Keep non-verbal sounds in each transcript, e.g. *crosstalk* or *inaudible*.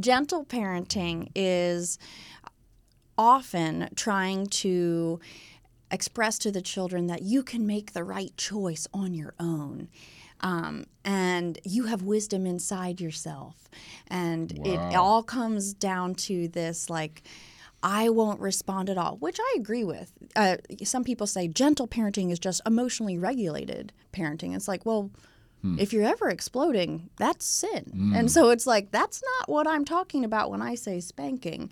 gentle parenting is often trying to express to the children that you can make the right choice on your own. Um, and you have wisdom inside yourself. And it all comes down to this like, I won't respond at all, which I agree with. Uh, some people say gentle parenting is just emotionally regulated parenting. It's like, well, if you're ever exploding, that's sin. And so it's like, that's not what I'm talking about when I say spanking.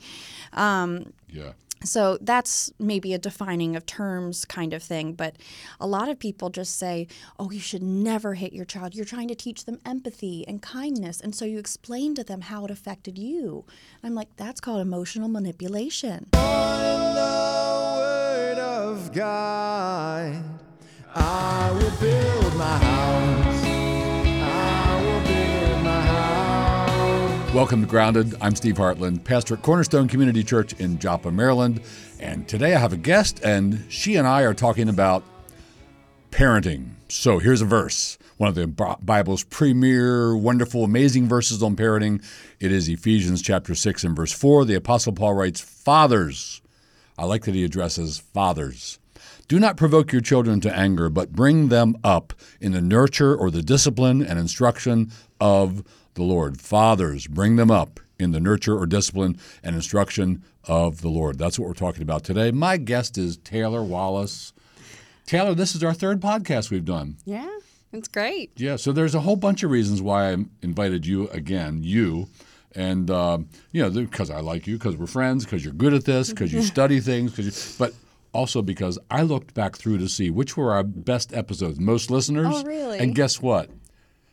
Um, Yeah. so that's maybe a defining of terms kind of thing. But a lot of people just say, oh, you should never hit your child. You're trying to teach them empathy and kindness. And so you explain to them how it affected you. I'm like, that's called emotional manipulation. In the word of God, I will build my house. Welcome to Grounded. I'm Steve Hartland, pastor at Cornerstone Community Church in Joppa, Maryland. And today I have a guest, and she and I are talking about parenting. So here's a verse, one of the Bible's premier, wonderful, amazing verses on parenting. It is Ephesians chapter 6 and verse 4. The Apostle Paul writes, Fathers, I like that he addresses fathers. Do not provoke your children to anger, but bring them up in the nurture or the discipline and instruction of the Lord. Fathers, bring them up in the nurture or discipline and instruction of the Lord. That's what we're talking about today. My guest is Taylor Wallace. Taylor, this is our third podcast we've done. Yeah, it's great. Yeah, so there's a whole bunch of reasons why I invited you again, you, and um, you know because I like you, because we're friends, because you're good at this, because you *laughs* study things, because you, but also because I looked back through to see which were our best episodes, most listeners. Oh, really? And guess what?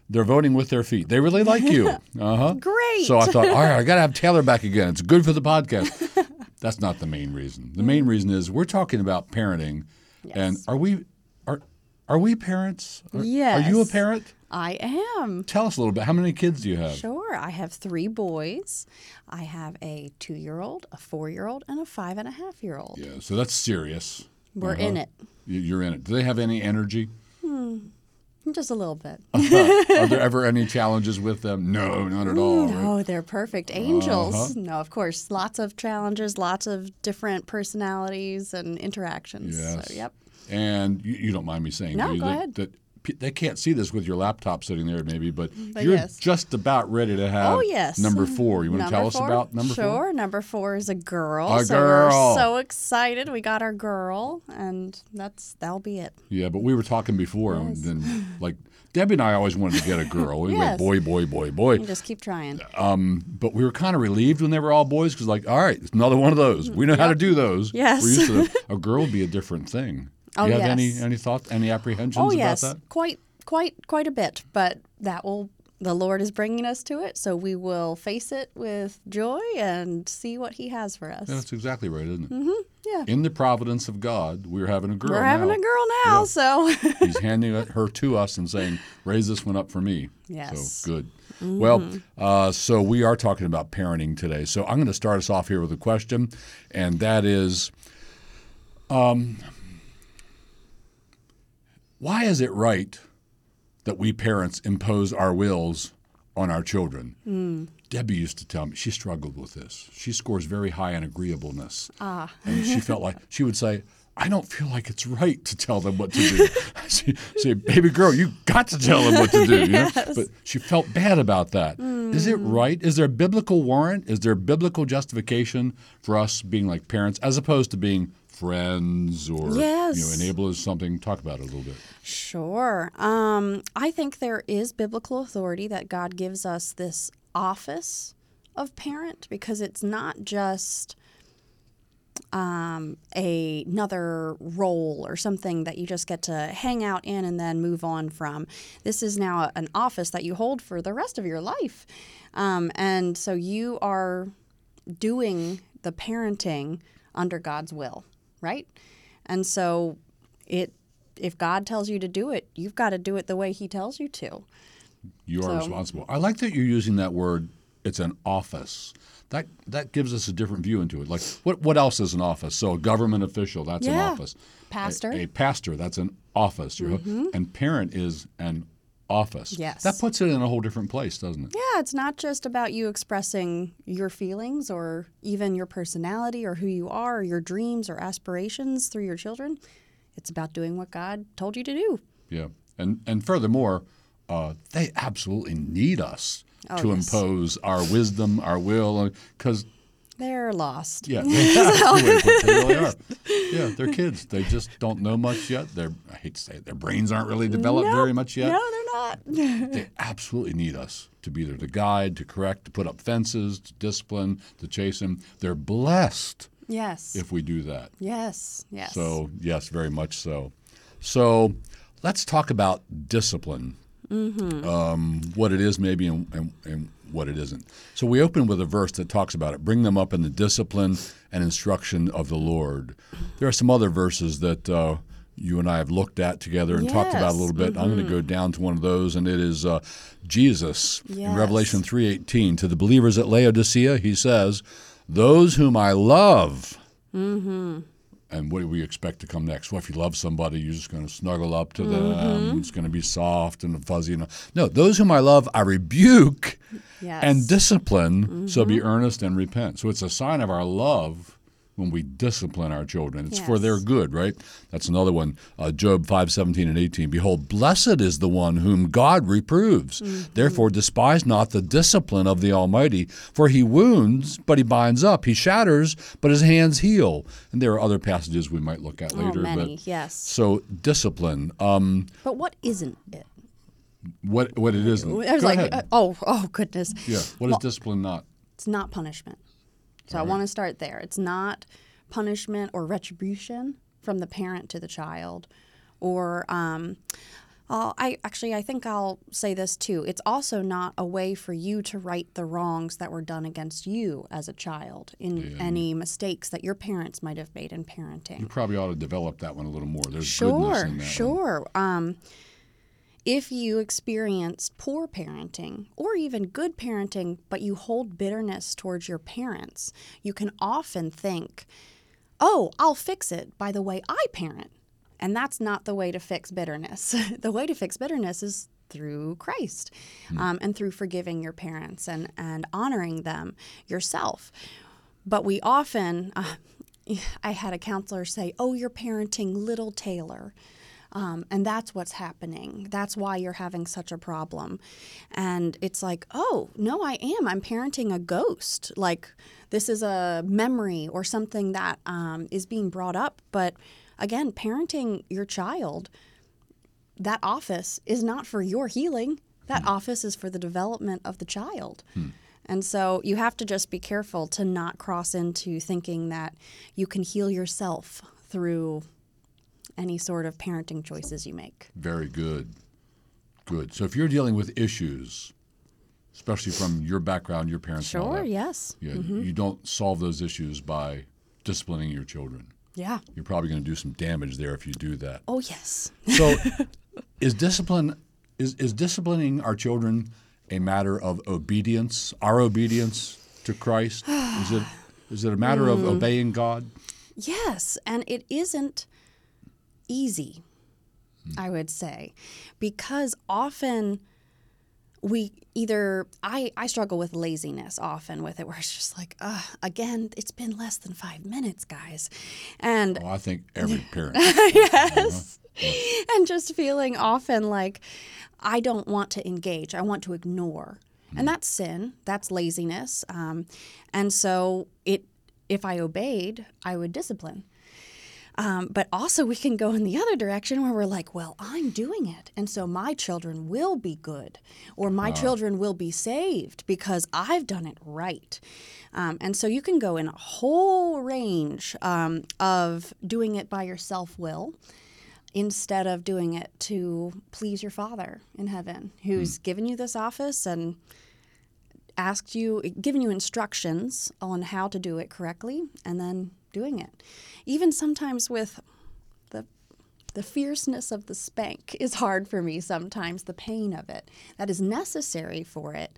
They're voting with their feet. They really like you. *laughs* Uh huh. Great. So I thought, all right, I got to have *laughs* Taylor back again. It's good for the podcast. *laughs* That's not the main reason. The main reason is we're talking about parenting, and are we are are we parents? Are, Are you a parent? I am. Tell us a little bit. How many kids do you have? Sure. I have three boys. I have a two year old, a four year old, and a five and a half year old. Yeah, so that's serious. We're in it. You're in it. Do they have any energy? Just a little bit. *laughs* Are there *laughs* ever any challenges with them? No, not at all. No, they're perfect angels. Uh-huh. No, of course, lots of challenges, lots of different personalities and interactions. Yes. So, yep. And you, you don't mind me saying, No, do you, go that, ahead. that they can't see this with your laptop sitting there, maybe, but, But you're yes. just about ready to have Oh, yes. number four. You want to Number tell us about number sure. four? Number four is a girl. A so girl. we're so excited. We got our girl, and that's that'll be it. Yeah, but we were talking before, and then like Debbie and I always wanted to get a girl. We went boy, boy, boy, boy. You just keep trying. Um, but we were kind of relieved when they were all boys because, like, all right, it's another one of those. We know how to do those. Yes. We're used to. *laughs* A girl would be a different thing. Do Oh, you have yes. any any thoughts, any apprehensions Oh about yes, that? quite, quite, quite a bit. But that will. The Lord is bringing us to it, so we will face it with joy and see what He has for us. That's exactly right, isn't it? yeah. In the providence of God, we're having a girl. We're having now. a girl now, Yeah. so *laughs* He's handing her to us and saying, "Raise this one up for me." Yes. Mm-hmm. So good. Well, uh, so we are talking about parenting today. So I'm going to start us off here with a question, and that is, um, why is it right that we parents impose our wills on our children? Hmm. Debbie used to tell me she struggled with this. She scores very high in agreeableness. Ah. And she felt like she would say, I don't feel like it's right to tell them what to do. *laughs* she say, baby girl, you got to tell them what to do. You know? *laughs* But she felt bad about that. Is it right? Is there a biblical warrant? Is there a biblical justification for us being like parents as opposed to being friends or Yes. you know, enablers something? Talk about it a little bit. Sure. Um, I think there is biblical authority that God gives us this office of parent because it's not just um, a, another role or something that you just get to hang out in and then move on from. This is now an office that you hold for the rest of your life. Um, and so you are doing the parenting under God's will, right? And so it if God tells you to do it, you've got to do it the way he tells you to. You are So- responsible. I like that you're using that word. It's an office. That that gives us a different view into it. Like what what else is an office? So a government official, that's an Yeah. office. Pastor. Mm-hmm. A, a pastor, that's an office. You're- And parent is an office. Yes. That puts it in a whole different place, doesn't it? Yeah, it's not just about you expressing your feelings or even your personality or who you are or your dreams or aspirations through your children. It's about doing what God told you to do. Yeah. And and furthermore, uh, they absolutely need us Oh, to yes. impose our wisdom, our will, because They're lost. yeah, *laughs* absolutely, they really are. Yeah, they're kids. They just don't know much yet. Their I hate to say it, their brains aren't really developed very much yet. No, they're not. *laughs* They absolutely need us to be there to guide, to correct, to put up fences, to discipline, to chase them. They're blessed yes. if we do that. yes. Yes. So, yes, very much so. So, let's talk about discipline. Um, what it is, maybe, and, and, and what it isn't. So, we open with a verse that talks about it bring them up in the discipline and instruction of the Lord. There are some other verses that uh, you and I have looked at together and talked about a little bit. I'm going to go down to one of those, and it is uh, Jesus in Revelation 3:18 to the believers at Laodicea. He says, "Those whom I love." And what do we expect to come next? Well, if you love somebody, you're just going to snuggle up to them. Mm-hmm. It's going to be soft and fuzzy. And no, those whom I love, I rebuke yes. and discipline. So be mm-hmm. earnest and repent. So it's a sign of our love when we discipline our children. It's for their good, right? That's another one. Uh, Job five seventeen and 18. Behold, blessed is the one whom God reproves. Therefore, despise not the discipline of the Almighty, for he wounds, but he binds up. He shatters, but his hands heal. And there are other passages we might look at oh, later. many. But yes. so discipline. Um, But what isn't it? what what it isn't. I was Go like, ahead. oh, oh, goodness. yeah. What is discipline not? It's not punishment. So I want to start there. It's not punishment or retribution from the parent to the child, or um, I actually I think I'll say this too. It's also not a way for you to right the wrongs that were done against you as a child in any mistakes that your parents might have made in parenting. You probably ought to develop that one a little more. There's goodness Sure, in that. one. sure. Um, if you experienced poor parenting or even good parenting, but you hold bitterness towards your parents, you can often think, oh, I'll fix it by the way I parent. And that's not the way to fix bitterness. *laughs* the way to fix bitterness is through Christ um, and through forgiving your parents and, and honoring them yourself. But we often, uh, *laughs* I had a counselor say, Oh, you're parenting little Taylor. Um, and that's what's happening. That's why you're having such a problem. And it's like, oh, no, I am. I'm parenting a ghost. Like, this is a memory or something that um, is being brought up. But again, parenting your child, that office is not for your healing. That office is for the development of the child. And so you have to just be careful to not cross into thinking that you can heal yourself through any sort of parenting choices you make. Very good. Good. So if you're dealing with issues, especially from your background, your parents, Sure, that, yes. yeah, mm-hmm. you don't solve those issues by disciplining your children. Yeah. You're probably going to do some damage there if you do that. Oh, yes. So, *laughs* is discipline is is disciplining our children a matter of obedience? Our obedience to Christ is it is it a matter of *sighs* hmm. obeying God? Yes, and it isn't easy, I would say, because often we either I, I struggle with laziness often with it where it's just like uh, again it's been less than five minutes guys and Oh, I think *laughs* every parent. *laughs* yes. And just feeling often like I don't want to engage, I want to ignore. And that's sin, that's laziness. Um, and so it if I obeyed, I would discipline. Um, but also, we can go in the other direction where we're like, well, I'm doing it. And so my children will be good, or my children will be saved because I've done it right. Um, and so you can go in a whole range um, of doing it by your self will instead of doing it to please your Father in heaven, who's given you this office and asked you, given you instructions on how to do it correctly, and then doing it. Even sometimes with the the fierceness of the spank is hard for me sometimes, the pain of it. That is necessary for it.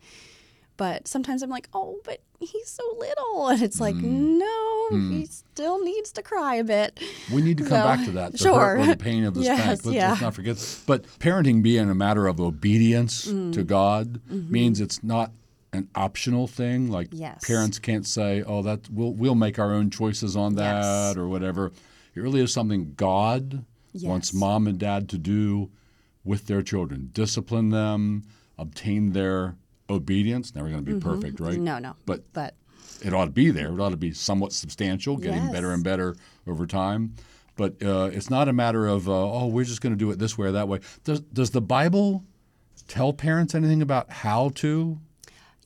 But sometimes I'm like, oh, but he's so little. *laughs* And it's like, Mm. no, he still needs to cry a bit. We need to come So, back to that. The sure. the pain of the *laughs* Yes, spank. Let's, yeah. let's not forget. But parenting being a matter of obedience Mm. to God Mm-hmm. means it's not an optional thing. Like Yes. parents can't say, "Oh, that we'll we'll make our own choices on that" Yes. or whatever. It really is something God wants mom and dad to do with their children. Discipline them, obtain their obedience. Never going to be perfect, right? Mm-hmm. No, no. But But it ought to be there. It ought to be somewhat substantial, getting Yes. better and better over time. But uh, it's not a matter of uh, oh, we're just going to do it this way or that way. Does does the Bible tell parents anything about how to?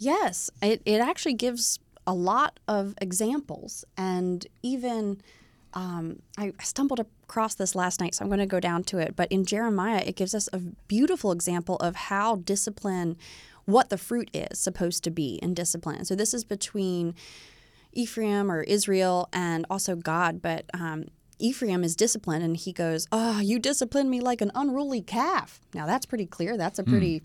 Yes, it, it actually gives a lot of examples. And even um, I stumbled across this last night, so I'm going to go down to it. But in Jeremiah, it gives us a beautiful example of how discipline, what the fruit is supposed to be in discipline. So this is between Ephraim or Israel and also God. But um, Ephraim is disciplined, and he goes, "Oh, you disciplined me like an unruly calf." Now that's pretty clear. That's a pretty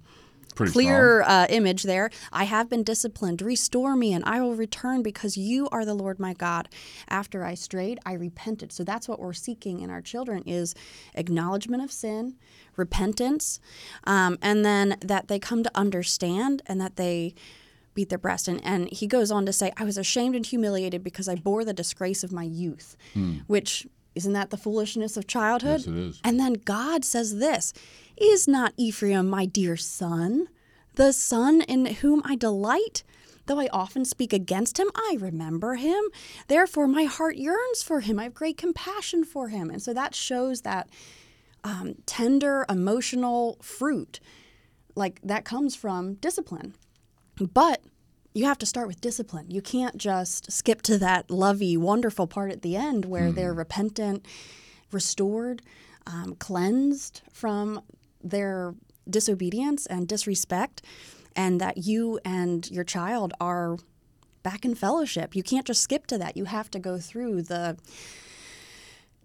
Pretty clear uh, image there. I have been disciplined. Restore me, and I will return because you are the Lord my God. After I strayed, I repented. So that's what we're seeking in our children is acknowledgement of sin, repentance, um, and then that they come to understand and that they beat their breast. And, and he goes on to say, I was ashamed and humiliated because I bore the disgrace of my youth, which isn't that the foolishness of childhood? Yes, it is. And then God says this Is not Ephraim my dear son, the son in whom I delight? Though I often speak against him, I remember him. Therefore, my heart yearns for him. I have great compassion for him. And so that shows that um, tender, emotional fruit, like that comes from discipline. But you have to start with discipline. You can't just skip to that lovey, wonderful part at the end where they're repentant, restored, um, cleansed from their disobedience and disrespect, and that you and your child are back in fellowship. You can't just skip to that. You have to go through the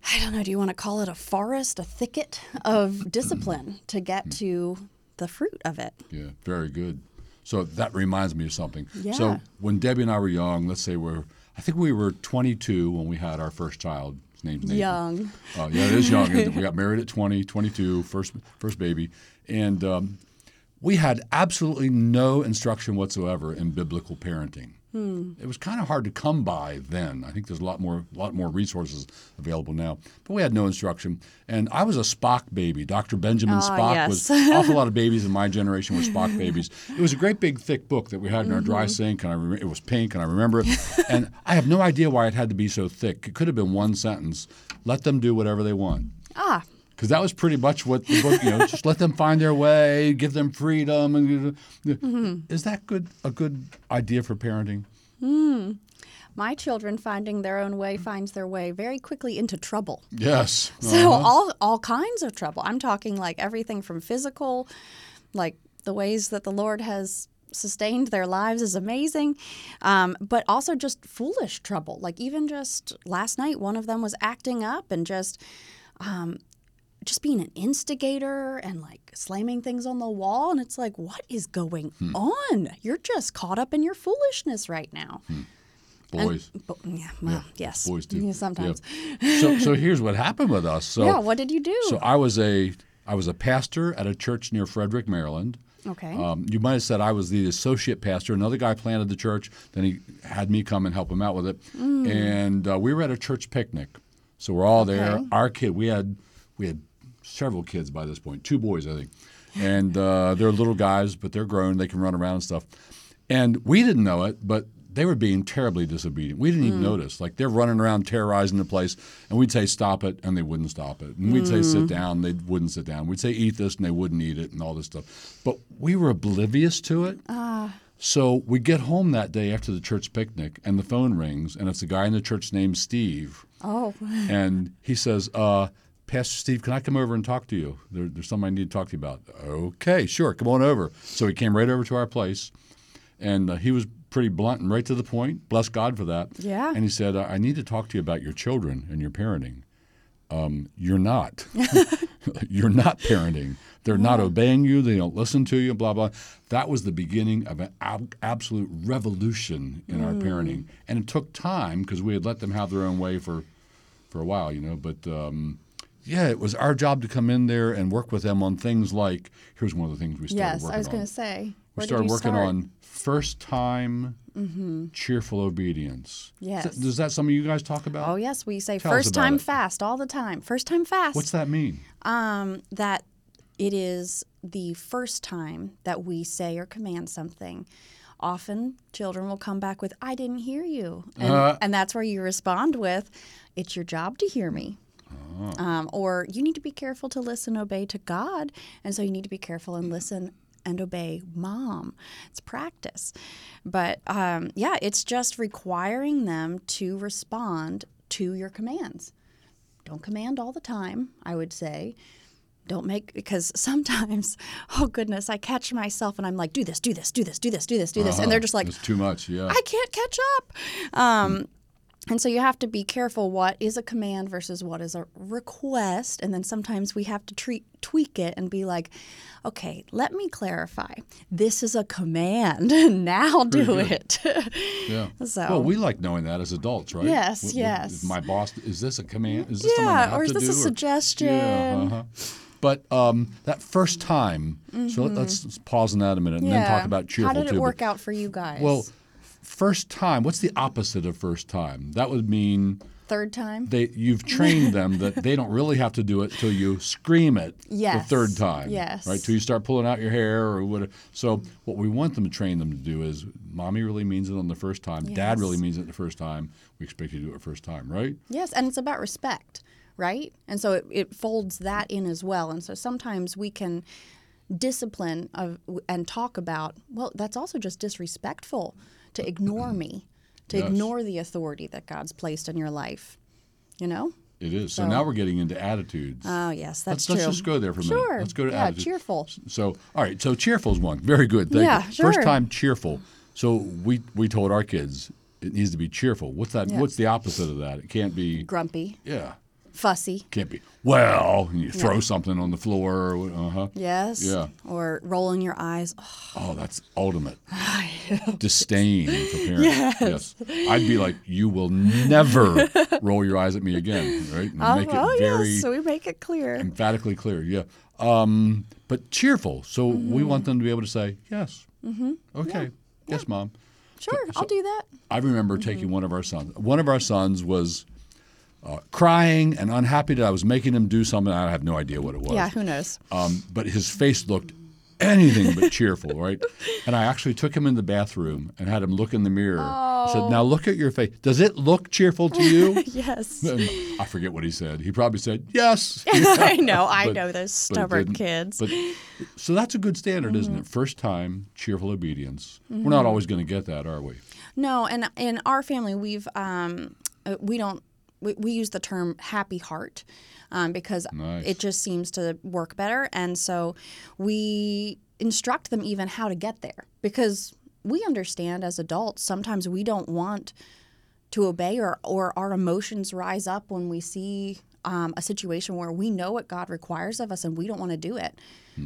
I don't know, do you want to call it a forest, a thicket of discipline to get to the fruit of it? Yeah, very good. So that reminds me of something. Yeah. So when Debbie and I were young, let's say we're, I think we were 22 when we had our first child. His name's Nathan. Young. Uh, yeah, it is young. *laughs* We got married at 20, 22, first, first baby. And um, we had absolutely no instruction whatsoever in biblical parenting. It was kind of hard to come by then. I think there's a lot more, lot more resources available now. But we had no instruction. And I was a Spock baby. Dr. Benjamin Ah, Spock was yes. an awful *laughs* lot of babies in my generation were Spock babies. It was a great big thick book that we had in our dry sink, and I rem- it was pink, and I remember it. *laughs* and I have no idea why it had to be so thick. It could have been one sentence: "Let them do whatever they want." Ah, Because that was pretty much what the book, you know, just let them find their way, give them freedom. And Mm-hmm. is that good? A good idea for parenting? my children finding their own way finds their way very quickly into trouble. Yes. So Uh-huh. all all kinds of trouble. I'm talking like everything from physical, like the ways that the Lord has sustained their lives is amazing, um, but also just foolish trouble. Like even just last night, one of them was acting up and just. Um, just being an instigator and like slamming things on the wall and it's like what is going Hmm. on you're just caught up in your foolishness right now Boys. but, yeah well yes Boys do. Yeah, sometimes Yeah. So, so *laughs* here's what happened with us. So, yeah what did you do so I was a I was a pastor at a church near Frederick, Maryland. okay Um, you might have said I was the associate pastor. Another guy planted the church. Then he had me come and help him out with it. Mm. And uh, we were at a church picnic, so we're all there. Okay. Our kid, we had we had several kids by this point, two boys I think, and uh, they're little guys, but they're grown. They can run around and stuff. And we didn't know it, but they were being terribly disobedient. We didn't even notice. Like they're running around terrorizing the place, and we'd say stop it, and they wouldn't stop it. And we'd say sit down, they wouldn't sit down. We'd say eat this, and they wouldn't eat it, and all this stuff. But we were oblivious to it. So we get home that day after the church picnic, and the phone rings, and it's a guy in the church named Steve, oh *laughs* and he says, uh, "Pastor Steve, can I come over and talk to you? There, there's something I need to talk to you about." Okay, sure, come on over. So he came right over to our place, and uh, he was pretty blunt and right to the point. Bless God for that. Yeah. And he said, "I need to talk to you about your children and your parenting." Um, you're not. *laughs* *laughs* you're not parenting. they're not obeying you, they don't listen to you, blah blah. That was the beginning of an ab- absolute revolution in our parenting, and it took time because we had let them have their own way for for a while, you know. But um, yeah, it was our job to come in there and work with them on things like here's one of the things we started Yes, working I was going to say. we started working start? on first time cheerful obedience. Is Yes. that- Does that some of you guys talk about? Oh yes, we say Tell first time it. fast all the time. First time fast. What's that mean? um, that it is the first time that we say or command something. Often children will come back with, I didn't hear you. And, Uh. and that's where you respond with, It's your job to hear me. Um, or you need to be careful to listen, and obey to God. And so you need to be careful and listen and obey mom. It's practice. But um, yeah, it's just requiring them to respond to your commands don't command all the time, I would say. Don't make because *laughs* sometimes, oh goodness, I catch myself and I'm like, do this, do this, do this, do this, do this, do this, and they're just like, it's too much. Yeah. I can't catch up. Um, and so you have to be careful what is a command versus what is a request. And then sometimes we have to treat, tweak it and be like, okay, let me clarify. This is a command. *laughs* now do it. yeah. *laughs* so- well, we like knowing that as adults, right? Yes, yes. my boss, is this a command? Is this something I yeah. Or is this do? a suggestion? Yeah. Uh-huh. But um, that first time, so let, us pause on that a minute and then talk about cheerful Mm-hmm. How did it too. but- work out for you guys? Well, first time. What's the opposite of first time? That would mean third time. they you've trained them that they don't really have to do it till you scream it Yes. the third time. Yes. Right? Till you start pulling out your hair or whatever. So what we want them to train them to do is mommy really means it on the first time. Dad really means it the first time. We expect you to do it first time, right? Yes, and it's about respect, right? And so it, it folds that in as well. And so sometimes we can discipline of, and talk about, well, that's also just disrespectful to ignore me, to Yes. ignore the authority that God's placed in your life. You know? It is. So, So- now we're getting into attitudes. Oh, yes, that's let's, true. let's just go there for a minute. Sure. Let's go to yeah, attitudes. cheerful. So, all right. So, cheerful is one. Very good. Thank Yeah, you. First time cheerful. So, we we told our kids it needs to be cheerful. What's that? Yeah. What's the opposite of that? It can't be. Grumpy, Yeah. Fussy. Can't be. Well, and you throw something on the floor. Uh huh. Yes. Yeah. Or rolling your eyes. Oh, that's ultimate *laughs* disdain for *laughs* parents. Yes. I'd be like, you will never *laughs* roll your eyes at me again, right? And Oh, make it oh, very yes. So we make it clear. emphatically clear. Yeah. Um, but cheerful. So Mm-hmm. we want them to be able to say, yes. Mm-hmm. Okay. Yes, mom. Sure, I'll do that. I remember Mm-hmm. taking one of our sons. One of our sons was uh, crying and unhappy that I was making him do something. I have no idea what it was. Yeah, who knows? Um, but his face looked anything but *laughs* cheerful, right? And I actually took him in the bathroom and had him look in the mirror. I said, "Now look at your face. Does it look cheerful to you?" *laughs* yes. and I forget what he said. He probably said, "Yes." *laughs* I know, I But- know those stubborn kids. But so that's a good standard, isn't Mm-hmm. it? First time, cheerful obedience. We're not always going to get that, are we? No, and in our family, we've um, uh, we don't we, we use the term happy heart um, because Nice. it just seems to work better, and so we instruct them even how to get there because we understand as adults sometimes we don't want to obey or or our emotions rise up when we see um, a situation where we know what God requires of us and we don't want to do it.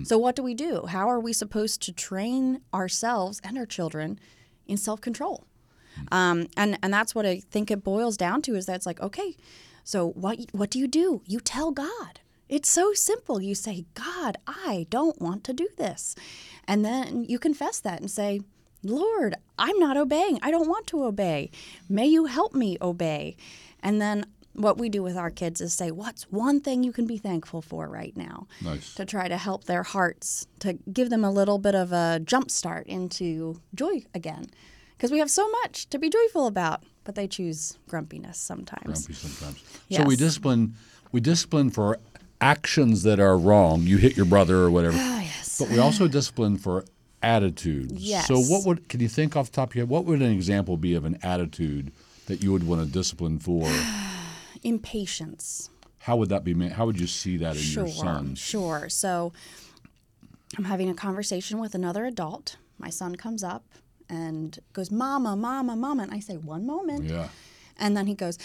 So what do we do? How are we supposed to train ourselves and our children in self control? Um, and and that's what I think it boils down to is that it's like okay, so what what do you do? You tell God. It's so simple. You say, God, I don't want to do this, and then you confess that and say, Lord, I'm not obeying. I don't want to obey. May you help me obey. And then what we do with our kids is say, What's one thing you can be thankful for right now? Nice. To try to help their hearts, to give them a little bit of a jump start into joy again. Because we have so much to be joyful about, but they choose grumpiness sometimes. Grumpy sometimes. Yes. So we discipline. We discipline for actions that are wrong. You hit your brother or whatever. Oh, yes. But we also discipline for attitudes. Yes. So what would can you think off the top of your head? What would an example be of an attitude that you would want to discipline for? *sighs* Impatience. How would that be? How would you see that in Sure, your son? sure. So I'm having a conversation with another adult. My son comes up and goes, Mama, Mama, Mama. And I say, One moment. Yeah. And then he goes,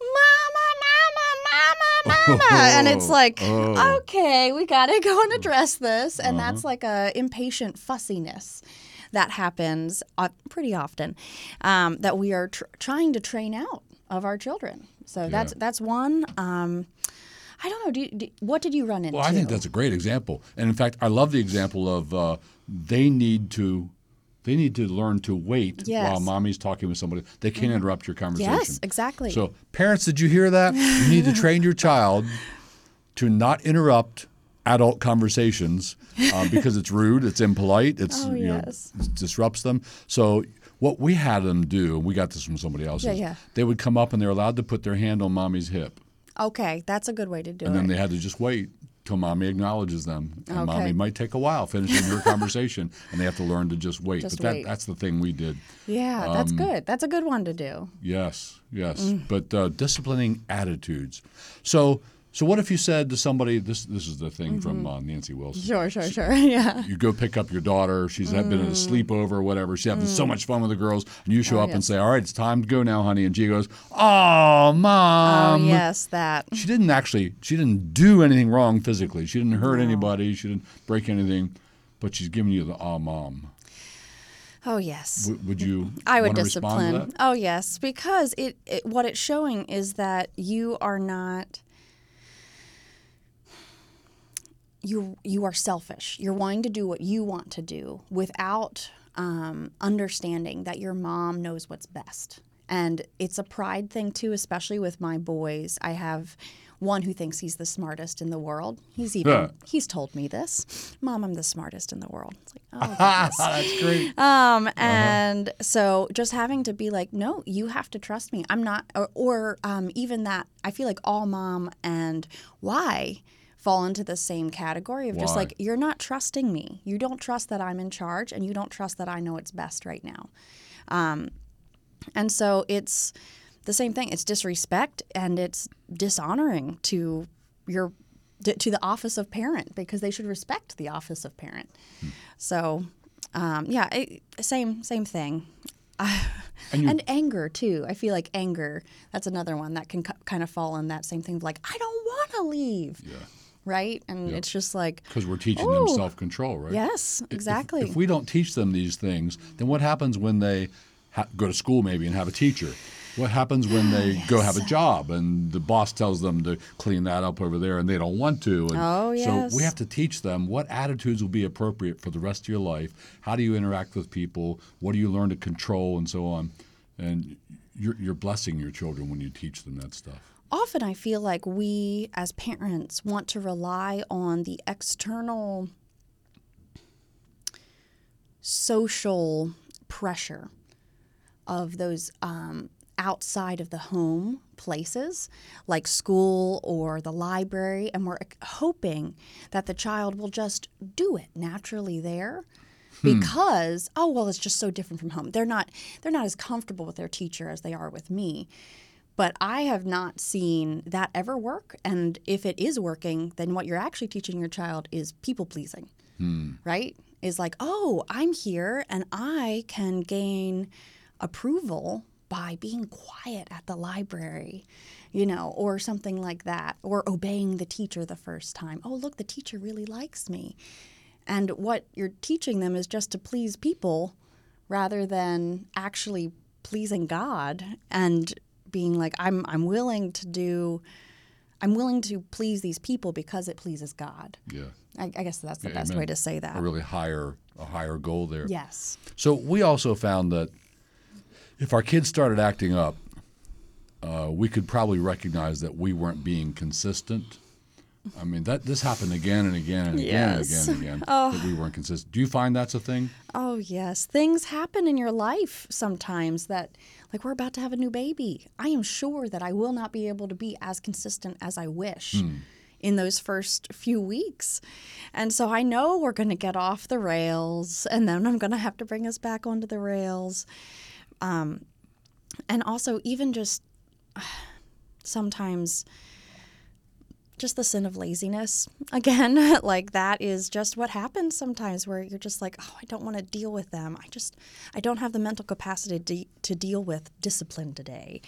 Mama, Mama, Mama. mama, *laughs* and it's like, Oh. okay, we got to go and address this, and that's like a impatient fussiness that happens uh, pretty often um, that we are tr- trying to train out of our children. So that's that's one. Um, I don't know. Do, you, do what did you run into? Well, I think that's a great example, and in fact, I love the example of uh, they need to they need to learn to wait Yes. Mm-hmm. while mommy's talking with somebody. They can't interrupt your conversation. yes, exactly. So, parents, did you hear that? You need to train your child to not interrupt adult conversations uh, *laughs* because it's rude, it's impolite, it's Oh, you know, it disrupts them. So. What we had them do, and we got this from somebody else, Yeah, yeah. they would come up and they're allowed to put their hand on mommy's hip. okay, that's a good way to do And it. And then they had to just wait till mommy acknowledges them. And Okay. mommy might take a while finishing her *laughs* conversation, and they have to learn to just wait. Just but that, wait. that's the thing we did. yeah, that's good. That's a good one to do. Yes, yes. Mm. But uh, disciplining attitudes. So, so what if you said to somebody, this this is the thing from uh, Nancy Wilson. Mm-hmm. Sure, sure, sure. *laughs* yeah. You go pick up your daughter. She's had been in a sleepover or whatever. She's having so much fun with the girls, and you show Mm. Oh, up and say, "All right, it's time to go now, honey." And she goes, "Oh, mom." oh yes, that. She didn't actually. She didn't do anything wrong physically. She didn't hurt anybody. She didn't break anything, but she's giving you the "ah, mom." Oh yes. W- would you? I would discipline. that? Oh yes, because it, it what it's showing is that you are not you you are selfish. You're wanting to do what you want to do without um, understanding that your mom knows what's best. And it's a pride thing too, especially with my boys. I have one who thinks he's the smartest in the world. He's even Yeah. he's told me this, "Mom, I'm the smartest in the world." It's like, oh. *laughs* That's great. Um, Uh-huh. and so just having to be like, no, you have to trust me. I'm not, or, or um, even that, I feel like all mom and why fall into the same category of just like, you're not trusting me. You don't trust that I'm in charge and you don't trust that I know what's best right now. Um, and so it's the same thing. It's disrespect and it's dishonoring to your to the office of parent because they should respect the office of parent. So, um, yeah, it, same same thing. *laughs* And you- and anger too. I feel like anger. That's another one that can kind of fall in that same thing of like I don't want to leave. Yeah. Right, and it's just like Because we're teaching them self control, right? yes, exactly. If, we don't teach them these things, then what happens when they ha- go to school maybe and have a teacher? What happens when they ah, go have a job and the boss tells them to clean that up over there and they don't want to? And Oh, So we have to teach them what attitudes will be appropriate for the rest of your life. How do you interact with people? What do you learn to control and so on? And you're, you're blessing your children when you teach them that stuff. Often I feel like we as parents want to rely on the external social pressure of those um, outside of the home places like school or the library and we're hoping that the child will just do it naturally there because oh well it's just so different from home. They're not they're not as comfortable with their teacher as they are with me but I have not seen that ever work. And if it is working, then what you're actually teaching your child is people pleasing, hmm. right? Is like, oh, I'm here and I can gain approval by being quiet at the library, you know, or something like that, or obeying the teacher the first time. Oh, look, the teacher really likes me. And what you're teaching them is just to please people rather than actually pleasing God and being like I'm I'm willing to do I'm willing to please these people because it pleases God. Yeah. I, I guess that's the Yeah, best amen. way to say that. A really higher, a higher goal there. Yes. So we also found that if our kids started acting up, uh, we could probably recognize that we weren't being consistent. I mean, that this happened again and again and again and again and again *laughs* that we weren't consistent. Do you find that's a thing? Oh yes, things happen in your life sometimes that like we're about to have a new baby. I am sure that I will not be able to be as consistent as I wish. In those first few weeks. And so I know we're going to get off the rails, and then I'm going to have to bring us back onto the rails. Um, and also, even just *sighs* sometimes just the sin of laziness again. *laughs* like that is just what happens sometimes where you're just like, oh, I don't want to deal with them. I just, I don't have the mental capacity to, to deal with discipline today.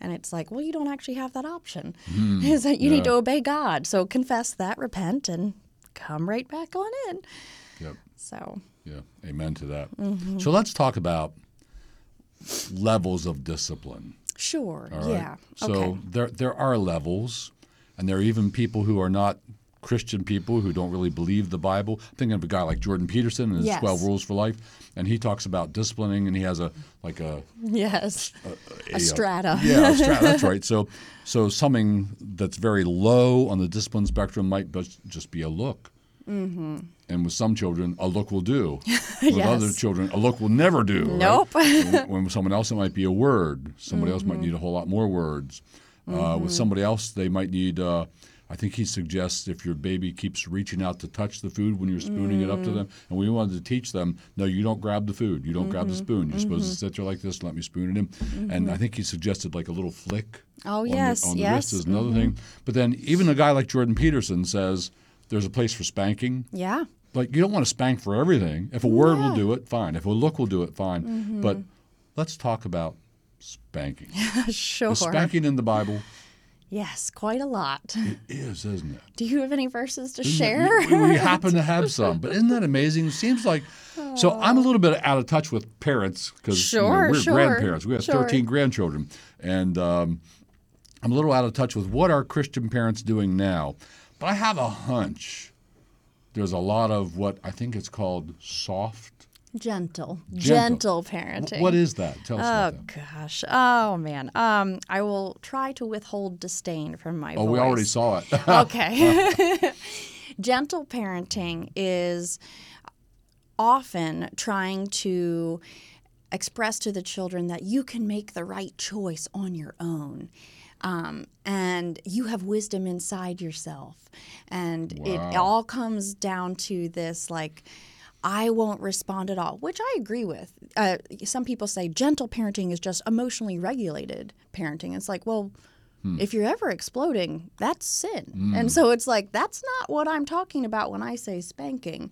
And it's like, well, you don't actually have that option. *laughs* is that you need to obey God. So confess that, repent, and come right back on in. Yep. So, Yeah. Amen to that. Mm-hmm. So let's talk about levels of discipline. sure. Right. Yeah. So okay. there there are levels, and there are even people who are not Christian people who don't really believe the Bible. I'm thinking of a guy like Jordan Peterson and his Yes. 12 Rules for Life, and he talks about disciplining, and he has a like a Yes. a, A strata. yeah, a strata. That's *laughs* right. So so something that's very low on the discipline spectrum might just be a look. Mm-hmm. And with some children, a look will do. *laughs* With other children, a look will never do. right? Nope. when, when with someone else, it might be a word. Somebody else Mm-hmm. might need a whole lot more words. Uh, with somebody else, they might need. Uh, I think he suggests if your baby keeps reaching out to touch the food when you're spooning it up Mm. to them, and we wanted to teach them, no, you don't grab the food. You don't grab the Mm-hmm. spoon. You're supposed to sit there like this, let me spoon it in. And I think he suggested like a little flick. Oh, on yes, the, on the yes, wrist is another thing. But then even a guy like Jordan Peterson says there's a place for spanking yeah. like you don't want to spank for everything. If a word will do it, fine. If a look will do it, fine. Mm-hmm. But let's talk about spanking. *laughs* Sure. Is spanking in the Bible? Yes, quite a lot. It is, isn't it? Do you have any verses to Isn't it? share? We, we happen to have some, but isn't that amazing? It seems like so. I'm a little bit out of touch with parents because Sure, we're sure, grandparents. We have sure. 13 grandchildren, and um, I'm a little out of touch with what are Christian parents doing now. But I have a hunch. There's a lot of what I think it's called soft. Gentle, Gentle. gentle parenting. What is that? Tell us Oh gosh. Oh man. Um, I will try to withhold disdain from my Oh, voice. we already saw it. *laughs* *laughs* Okay. *laughs* Gentle parenting is often trying to express to the children that you can make the right choice on your own. Um, and you have wisdom inside yourself. And it Wow. all comes down to this like, I won't respond at all, which I agree with. Uh, some people say gentle parenting is just emotionally regulated parenting. It's like, well, if you're ever exploding, that's sin. And so it's like, that's not what I'm talking about when I say spanking.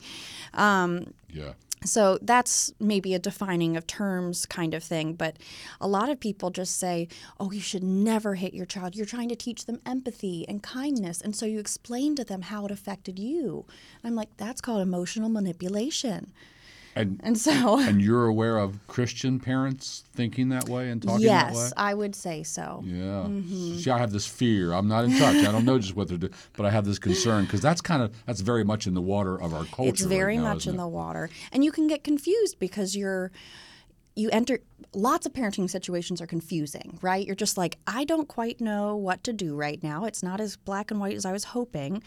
Um, yeah. So that's maybe a defining of terms kind of thing. But a lot of people just say, oh, you should never hit your child. You're trying to teach them empathy and kindness. And so you explain to them how it affected you. I'm like, that's called emotional manipulation. And And so, *laughs* and you're aware of Christian parents thinking that way and talking that way? yes, I would say so. Yeah. Mm-hmm. See, I have this fear. I'm not in touch. I don't know just what they're doing, but I have this concern because that's kind of that's very much in the water of our culture. It's very right now, much in it? the water. And you can get confused because you're you enter lots of parenting situations are confusing, right? You're just like, I don't quite know what to do right now. It's not as black and white as I was hoping.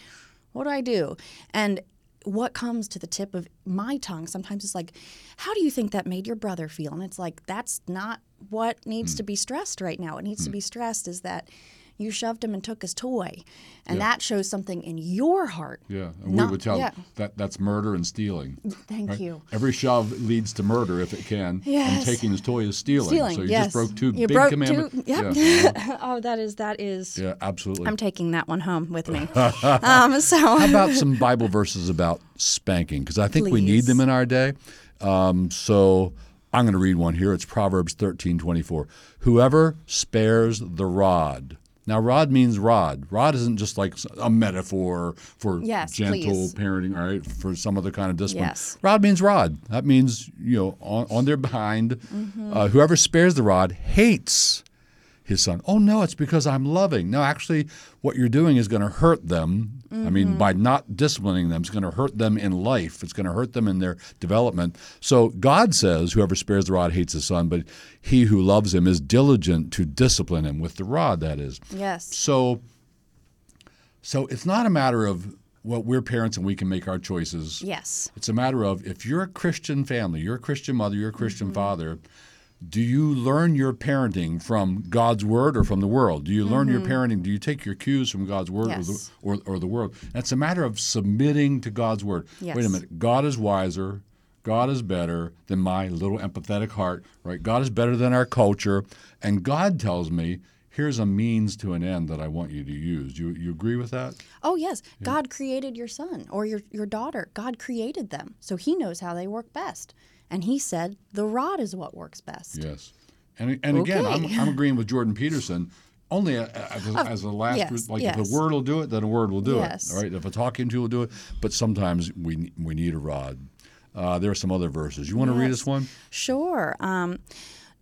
What do I do? And what comes to the tip of my tongue sometimes is like, how do you think that made your brother feel? And it's like, that's not what needs Hmm. to be stressed right now. What needs to be stressed is that you shoved him and took his toy. And that shows something in your heart. Yeah, and Not- we would tell yeah. that that's murder and stealing. Thank right? you. Every shove leads to murder if it can. And taking his toy is stealing. Stealing, so you yes. just broke two You big broke commandments. two- yep. Yeah. *laughs* oh, that is that is. yeah, absolutely. I'm taking that one home with me. *laughs* um, so How about some Bible verses about spanking? Because I think we need them in our day. Um, so I'm going to read one here. It's Proverbs 13 24. Whoever spares the rod. Now, rod means rod. Rod isn't just like a metaphor for Yes, gentle please. parenting, all right, for some other kind of discipline. Yes. Rod means rod. That means, you know, on, on their behind. Mm-hmm. Uh, whoever spares the rod hates his son. Oh no, it's because I'm loving. No, actually, what you're doing is going to hurt them. I mean, Mm-hmm. by not disciplining them, it's going to hurt them in life. It's going to hurt them in their development. So God says, "Whoever spares the rod hates his son, but he who loves him is diligent to discipline him with the rod." That is. yes, So, so it's not a matter of well, we're parents and we can make our choices. yes, It's a matter of if you're a Christian family, you're a Christian mother, you're a Christian father, do you learn your parenting from God's word or from the world? Do you learn your mm-hmm. parenting? Do you take your cues from God's word or, the, or, or the world? It's a matter of submitting to God's word. Wait a minute. God is wiser. God is better than my little empathetic heart, right? God is better than our culture. And God tells me, here's a means to an end that I want you to use. You you agree with that? Oh yes, God created your son or your your daughter. God created them, so He knows how they work best. And He said the rod is what works best. Yes. And and again, I'm I'm agreeing *laughs* with Jordan Peterson. Only a, a- as, a, as a last, yes, like if a word will do it, then a word will do Yes. it. All right. If a talking to will do it, but sometimes we we need a rod. Uh, there are some other verses. You want to read Yes. us one? Sure. Um,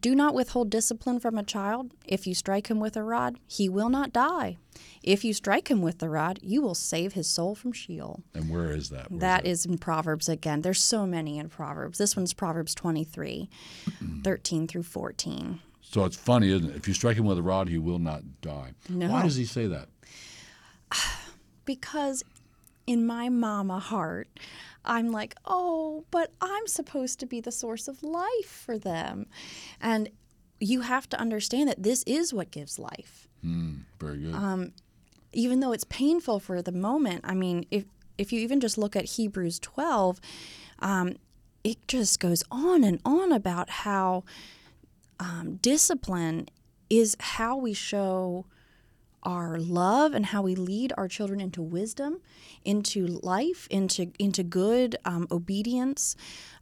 do not withhold discipline from a child. If you strike him with a rod, he will not die. If you strike him with the rod, you will save his soul from Sheol. And where is that? Where is That is in Proverbs again. There's so many in Proverbs. This one's Proverbs 23, *clears throat* 13 through 14. So it's funny, isn't it? If you strike him with a rod, he will not die. No. Why does he say that? *sighs* Because in my mama heart, I'm like, oh, but I'm supposed to be the source of life for them. And you have to understand that this is what gives life. Very good. Um, even though it's painful for the moment, I mean, if if you even just look at Hebrews 12, um, it just goes on and on about how um, discipline is how we show our love and how we lead our children into wisdom, into life, into into good um, obedience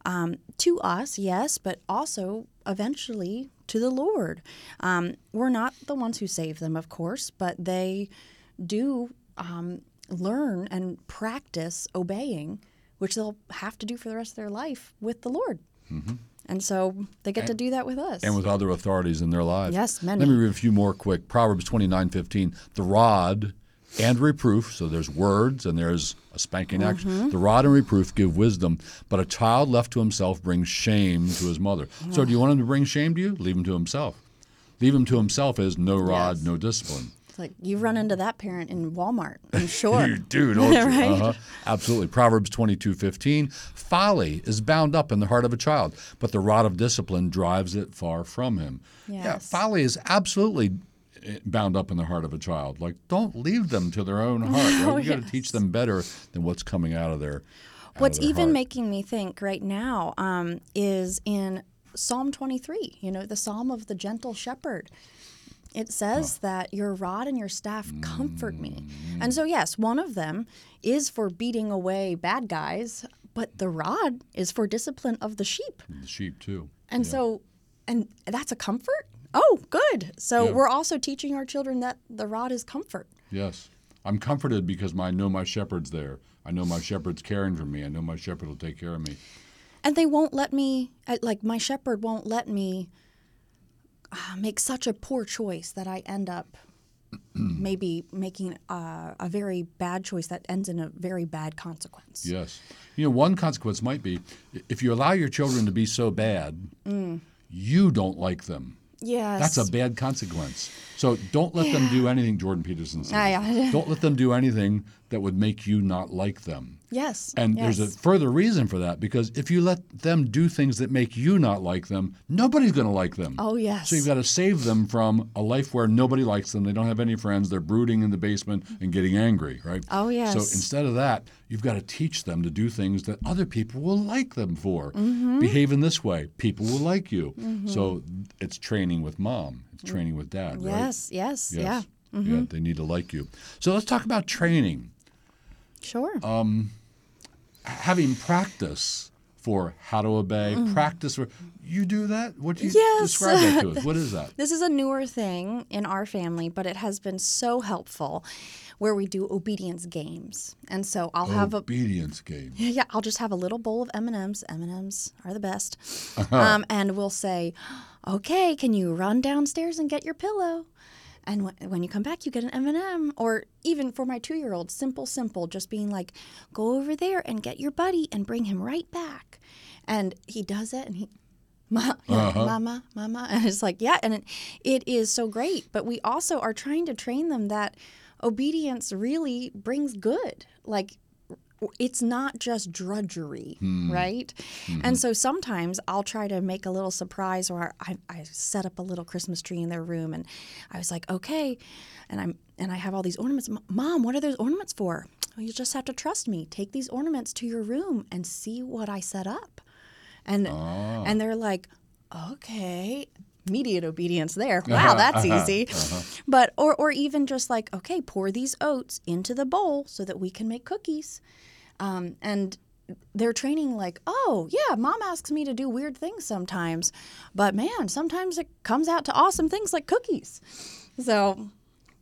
um, to us, yes, but also eventually to the Lord. Um, we're not the ones who save them, of course, but they do um, learn and practice obeying, which they'll have to do for the rest of their life with the Lord. And so they get to do that with us. and with other authorities in their lives. Yes, many. Let me read a few more quick. Proverbs twenty nine fifteen. The rod and reproof, so there's words and there's a spanking Mm-hmm. action. The rod and reproof give wisdom, but a child left to himself brings shame to his mother. So do you want him to bring shame to you? Leave him to himself. Leave him to himself is no rod, Yes. no discipline. It's like you run into that parent in Walmart, I'm *laughs* sure. You do, don't you? *laughs* Right? Uh-huh. Absolutely. Proverbs twenty two fifteen. Folly is bound up in the heart of a child, but the rod of discipline drives it far from him. Yeah, folly is absolutely eh, bound up in the heart of a child. Like, don't leave them to their own heart. Right? *laughs* Oh, you got to teach them better than what's coming out of their. out of What's their even heart. making me think right now um, is in Psalm 23, you know, the Psalm of the gentle shepherd. It says that your rod and your staff comfort me. And mm. so, yes, one of them is for beating away bad guys, but the rod is for discipline of the sheep. the sheep too. And so, and that's a comfort? Oh, good. So, Yeah. we're also teaching our children that the rod is comfort. Yes. I'm comforted because I know my shepherd's there. I know my shepherd's caring for me. I know my shepherd will take care of me. and they won't let me like my shepherd won't let me make such a poor choice that i end up *clears throat* maybe making uh, a very bad choice that ends in a very bad consequence Yes. You know, one consequence might be if you allow your children to be so bad, you don't like them. yes That's a bad consequence. So don't let them do anything, Jordan Peterson says. Yeah. don't let them do anything that would make you not like them. Yes And there's a further reason for that because if you let them do things that make you not like them, nobody's going to like them. oh yes So you've got to save them from a life where nobody likes them. They don't have any friends. They're brooding in the basement and getting angry, right? Oh, yes. So instead of that, you've got to teach them to do things that other people will like them for. Mm-hmm. Behave in this way. People will like you. So it's training with mom. It's training with dad, right? yes yes yeah Mm-hmm. Yeah, they need to like you. So let's talk about training. sure Um, Having practice for how to obey, practice for you do that? What do you Mm. Yes. describe that to us? What is *laughs* that? This is a newer thing in our family, but it has been so helpful where we do obedience games. And so I'll have a Obedience game. Yeah, yeah, I'll just have a little bowl of M&Ms. M&Ms are the best. Uh-huh. Um, and we'll say, "Okay, can you run downstairs and get your pillow?" And when, when you come back, you get an M&M. Or even for my two-year-old, simple, simple, just being like, "Go over there and get your buddy and bring him right back." And he does it, and he, Ma, *laughs* Uh-huh. mama, mama, *laughs* and it's like, yeah, and it, it is so great. But we also are trying to train them that obedience really brings good. Like it's not just drudgery, hmm. right? Mm-hmm. And so sometimes I'll try to make a little surprise, or I, I set up a little Christmas tree in their room, and I was like, okay, and I'm and I have all these ornaments. Mom, what are those ornaments for? "Well, you just have to trust me. Take these ornaments to your room and see what I set up, and ah. and they're like, okay. immediate obedience there. Uh-huh, wow, that's uh-huh, easy. Uh-huh. But or or even just like, okay, pour these oats into the bowl so that we can make cookies. Um, and they're training like, oh yeah, mom asks me to do weird things sometimes, but man, sometimes it comes out to awesome things like cookies. So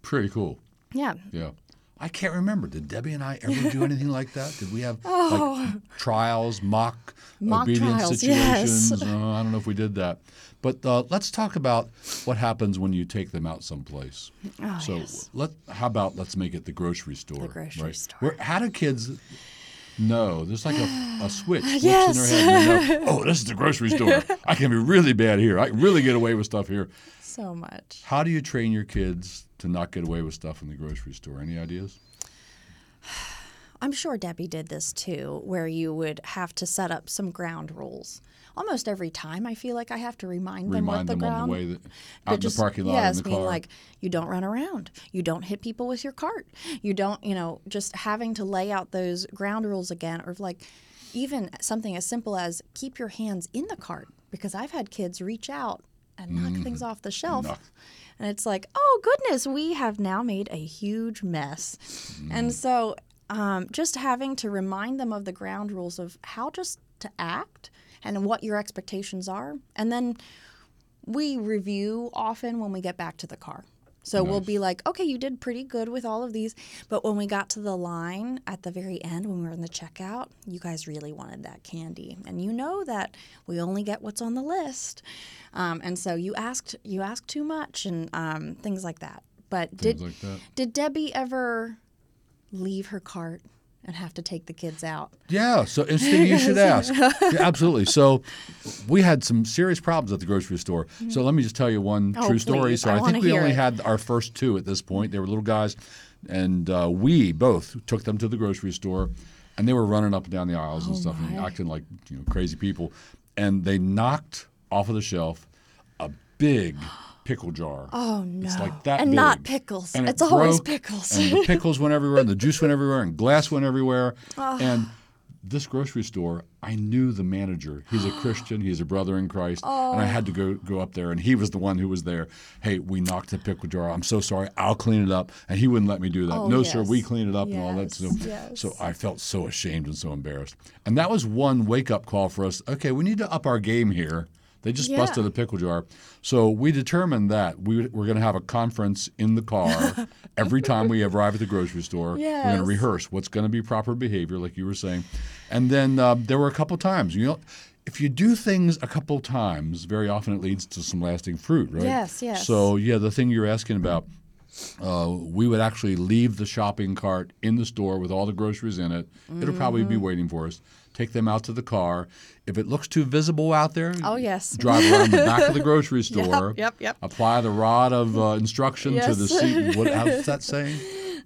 Pretty cool. yeah, Yeah. I can't remember. Did Debbie and I ever do *laughs* anything like that? Did we have like trials, mock, Oh. Mock obedience trials, yes. situations? Uh, I don't know if we did that. But uh, let's talk about what happens when you take them out someplace. Oh, so yes. let how about let's make it the grocery store. The grocery right? store. Where, how do kids know? There's like a, a *gasps* switch Yes. in their head. Know, oh, this is the grocery *laughs* store. I can be really bad here. I can really get away with stuff here. so much. How do you train your kids to not get away with stuff in the grocery store? Any ideas? I'm sure Debbie did this too, where you would have to set up some ground rules. Almost every time, I feel like I have to remind them what the them on ground. the way that out in just- the parking lot yes, in the being car. like you don't run around, you don't hit people with your cart, you don't, you know, just having to lay out those ground rules again, or like even something as simple as keep your hands in the cart, because I've had kids reach out and knock things off the shelf. Mm. And it's like, oh goodness, we have now made a huge mess. Mm. And so um, just having to remind them of the ground rules of how just to act and what your expectations are. And then we review often when we get back to the car. So we'll be like, okay, you did pretty good with all of these. But when we got to the line at the very end, when we were in the checkout, you guys really wanted that candy. And you know that we only get what's on the list. Um, and so you asked you asked too much and um, things like that. But did like that. did Debbie ever leave her cart and have to take the kids out? Yeah, so interesting. You should ask. *laughs* Yeah, absolutely. So, we had some serious problems at the grocery store. So let me just tell you one Oh, true story. So I I, think we only it. had our first two at this point. They were little guys, and uh, we both took them to the grocery store, and they were running up and down the aisles and stuff and Oh, acting like you know crazy people, and they knocked off of the shelf a big pickle jar. Oh no! It's like that and not pickles. And it it's always broke, pickles. and the *laughs* pickles went everywhere, and the juice went everywhere, and glass went everywhere. Ah. And this grocery store, I knew the manager. He's a *gasps* Christian. He's a brother in Christ. Oh. And I had to go go up there, and he was the one who was there. Hey, we knocked the pickle jar. I'm so sorry. I'll clean it up. And he wouldn't let me do that. Oh, no, sir. We clean it up and all that. So, Yes, yes. so I felt so ashamed and so embarrassed. And that was one wake up call for us. Okay, we need to up our game here. They just Yeah. busted a pickle jar. So we determined that we, we're going to have a conference in the car *laughs* every time we arrive at the grocery store. We're going to rehearse what's going to be proper behavior, like you were saying. And then uh, there were a couple times. You know, if you do things a couple times, very often it leads to some lasting fruit, right? Yes, yes. So yeah, the thing you're asking about. Uh, we would actually leave the shopping cart in the store with all the groceries in it. It'll probably Mm-hmm. be waiting for us. Take them out to the car. If it looks too visible out there, Oh, yes. drive around the back of the *laughs* grocery store. yep, yep. Apply the rod of uh, instruction to the seat. What, how's *laughs* that saying?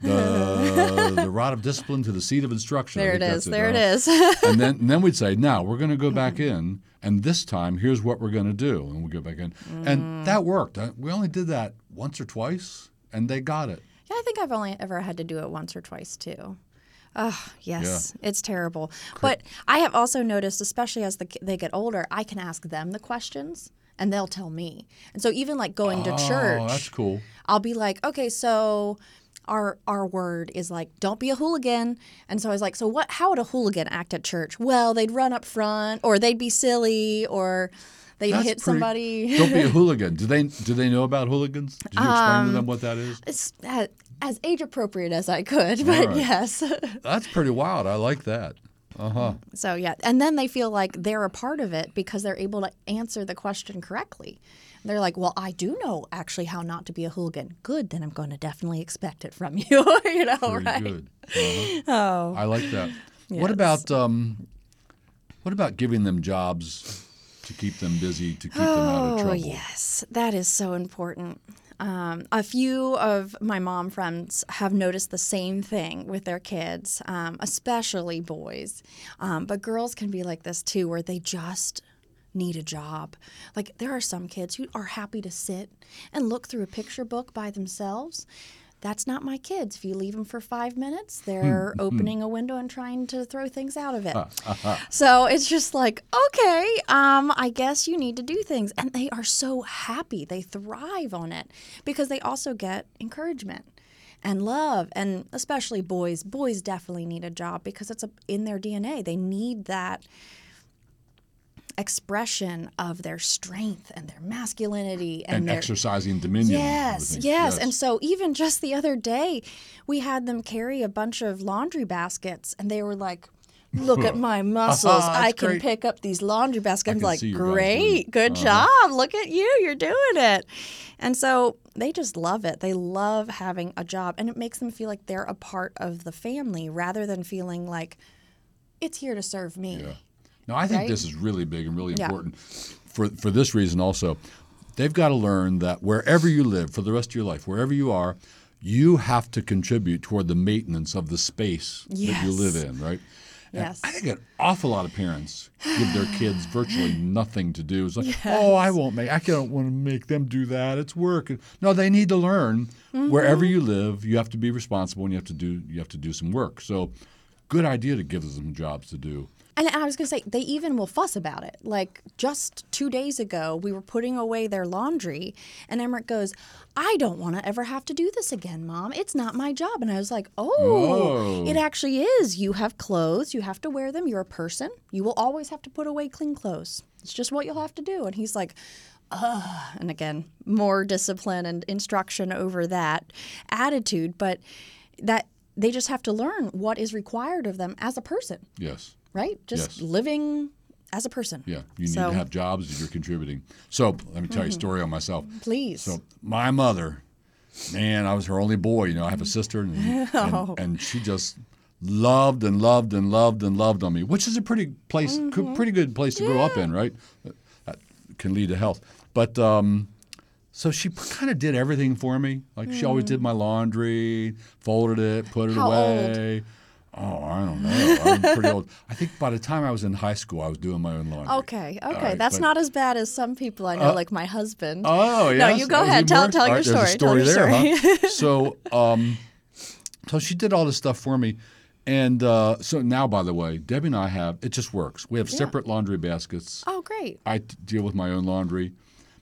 The, the rod of discipline to the seat of instruction. There it is. that's There it uh-huh. *laughs* and then and then we'd say, now we're going to go back in, and this time here's what we're going to do, and we go back in, Mm. and that worked. Uh, We only did that once or twice, and they got it. Yeah, I think I've only ever had to do it once or twice too. Oh, yes, it's terrible. But I have also noticed, especially as the, they get older, I can ask them the questions and they'll tell me. And so even like going to church, Oh, that's cool. I'll be like, okay, so our our word is like, don't be a hooligan. And so I was like, so what? How would a hooligan act at church? Well, they'd run up front, or they'd be silly, or they'd That's hit pretty- somebody. Don't be a *laughs* hooligan. Do they do they know about hooligans? Did you explain Um, to them what that is? It's as age appropriate as I could, *laughs* but right. yes. That's pretty wild. I like that. Uh huh. So yeah, and then they feel like they're a part of it because they're able to answer the question correctly. They're like, "Well, I do know actually how not to be a hooligan. Good, then I'm going to definitely expect it from *laughs* you." you know, Very right? good. Uh-huh. Oh, I like that. What about um, what about giving them jobs to keep them busy to keep them out of trouble? oh trouble? yes, that is so important. Um, a few of my mom friends have noticed the same thing with their kids, um, especially boys. Um, but girls can be like this too, where they just need a job. Like there are some kids who are happy to sit and look through a picture book by themselves. That's not my kids. If you leave them for five minutes, they're opening a window and trying to throw things out of it. *laughs* so it's just like, okay, um, I guess you need to do things. And they are so happy. They thrive on it because they also get encouragement and love. And especially boys, boys definitely need a job because it's a, in their DNA. They need that expression of their strength and their masculinity and, And their exercising dominion. over Yes, yes, And so even just the other day, we had them carry a bunch of laundry baskets and they were like, Look at *laughs* my muscles. I can great. pick up these laundry baskets. I'm like, see your guys doing great, good Uh-huh. job. Look at you. You're doing it. And so they just love it. They love having a job. And it makes them feel like they're a part of the family rather than feeling like it's here to serve me. Yeah. Now, I think Right? this is really big and really Yeah. important for for this reason also. They've got to learn that wherever you live for the rest of your life, wherever you are, you have to contribute toward the maintenance of the space that you live in, right? Yes. I think an awful lot of parents give their kids virtually *sighs* nothing to do. It's like, oh, I won't make. I don't want to make them do that. It's work. No, they need to learn. Mm-hmm. Wherever you live, you have to be responsible, and you have to do. You have to do some work. So, good idea to give them jobs to do. And I was going to say, they even will fuss about it. Like just two days ago, we were putting away their laundry, and Emmerich goes, I don't want to ever have to do this again, Mom. It's not my job. And I was like, oh, Oh. it actually is. You have clothes, you have to wear them. You're a person. You will always have to put away clean clothes. It's just what you'll have to do. And he's like, Ugh. And again, more discipline and instruction over that attitude. But that they just have to learn what is required of them as a person Yes. Right? Just Yes. living as a person. Yeah, you need So- Mm-hmm. to have jobs that you're contributing. So let me tell you a story on myself. Please. So my mother, man, I was her only boy. You know, I have a sister, and, *laughs* Oh. and, and she just loved and loved and loved and loved on me, which is a pretty place, Mm-hmm. pretty good place to grow up in, right? That can lead to health. But um, so she kind of did everything for me. Like she always did my laundry, folded it, put it Mm. How old? Oh, I don't know. I'm pretty old. I think by the time I was in high school, I was doing my own laundry. Okay, okay. right, That's but- not as bad as some people I know, like my husband. Oh, yeah. No, you go ahead. Tell, tell your story. Tell your story. *laughs* so, um, so she did all this stuff for me, and uh, so now, by the way, Debbie and I have it just works. We have separate laundry baskets. oh, great. I deal with my own laundry,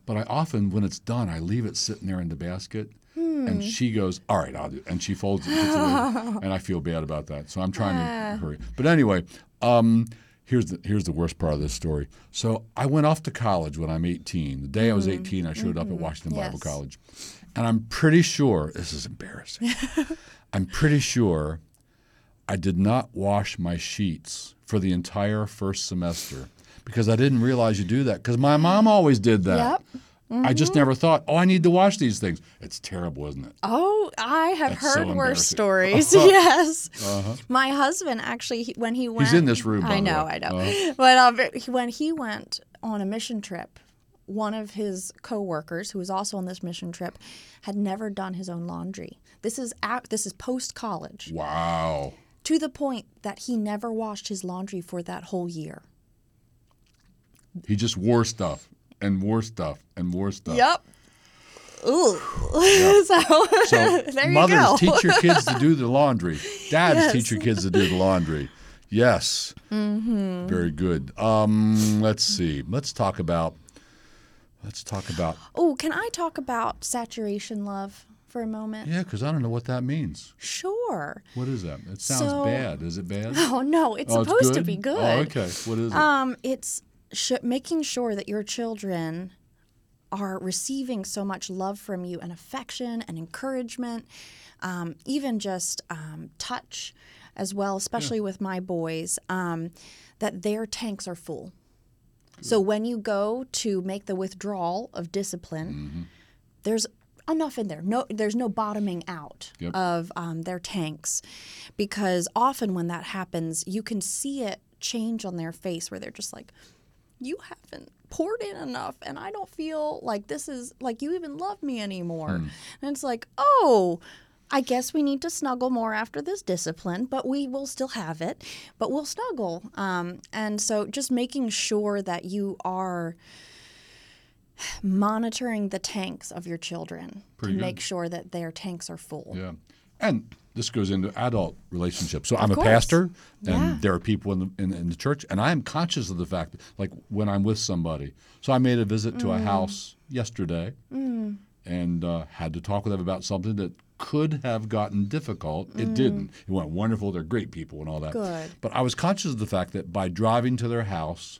but I often, when it's done, I leave it sitting there in the basket. Hmm. And she goes, "All right, I'll do," it." and she folds it, it *laughs* and I feel bad about that. So I'm trying Ah. to hurry. But anyway, um, here's the here's the worst part of this story. So I went off to college when I'm 18. The day I was 18, I showed up at Washington Bible Mm-hmm. College, and I'm pretty sure this is embarrassing. *laughs* I'm pretty sure I did not wash my sheets for the entire first semester because I didn't realize you do that because my mom always did that. Yep. Mm-hmm. I just never thought, oh, I need to wash these things. It's terrible, isn't it? Oh, I have That's so heard worse embarrassing. stories. *laughs* yes. Uh-huh. My husband actually, he, when he went, He's in this room, I know. I know. Uh-huh. But um, when he went on a mission trip, one of his coworkers, who was also on this mission trip, had never done his own laundry. This is at, this is post college, Wow. to the point that he never washed his laundry for that whole year. He just wore stuff and wore stuff and wore stuff. Yep. Ooh. *laughs* so *laughs* So there you mothers go. teach your kids to do the *laughs* laundry. Dads teach your kids to do the laundry. Yes. Mm-hmm. Very good. Um, let's see. Let's talk about. Let's talk about. Oh, can I talk about saturation love for a moment? Yeah, because I don't know what that means. Sure. What is that? It sounds So- bad. Is it bad? Oh no, it's Oh, supposed to be good. Oh, okay. What is it? Um, it's sh- making sure that your children are receiving so much love from you and affection and encouragement, um, even just um, touch as well, especially with my boys, um, that their tanks are full. So when you go to make the withdrawal of discipline, Mm-hmm. there's enough in there. No, there's no bottoming out Yep. of um, their tanks, because often when that happens, you can see it change on their face, where they're just like, "You haven't poured in enough, and I don't feel like this is like you even love me anymore." And it's like, oh. I guess we need to snuggle more after this discipline, but we will still have it, but we'll snuggle. Um, and so just making sure that you are monitoring the tanks of your children Pretty to good. make sure that their tanks are full. Yeah. And this goes into adult relationships. So I'm a pastor, and Yeah. there are people in the, in, in the church, and I am conscious of the fact, that, like when I'm with somebody. So I made a visit to a Mm. house yesterday and uh, had to talk with them about something that could have gotten difficult. It didn't. It went wonderful. They're great people and all that. Mm. Good. But I was conscious of the fact that by driving to their house,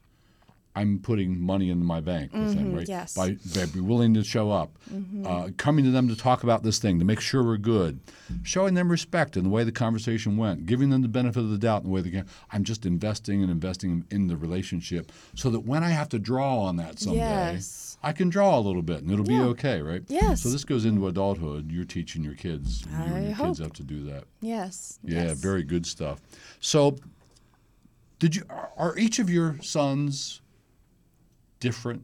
I'm putting money in my bank with them, right? Mm-hmm. yes. By, by be willing to show up, uh, coming to them to talk about this thing, to make sure we're good, showing them respect in the way the conversation went, giving them the benefit of the doubt in the way they can. I'm just investing and investing in the relationship so that when I have to draw on that someday, Yes. I can draw a little bit and it'll be okay, right? Yes. So this goes into adulthood. You're teaching your kids. You and I your kids hope. have to do that. Yes. Yeah, yes. very good stuff. So, did you are- are each of your sons different,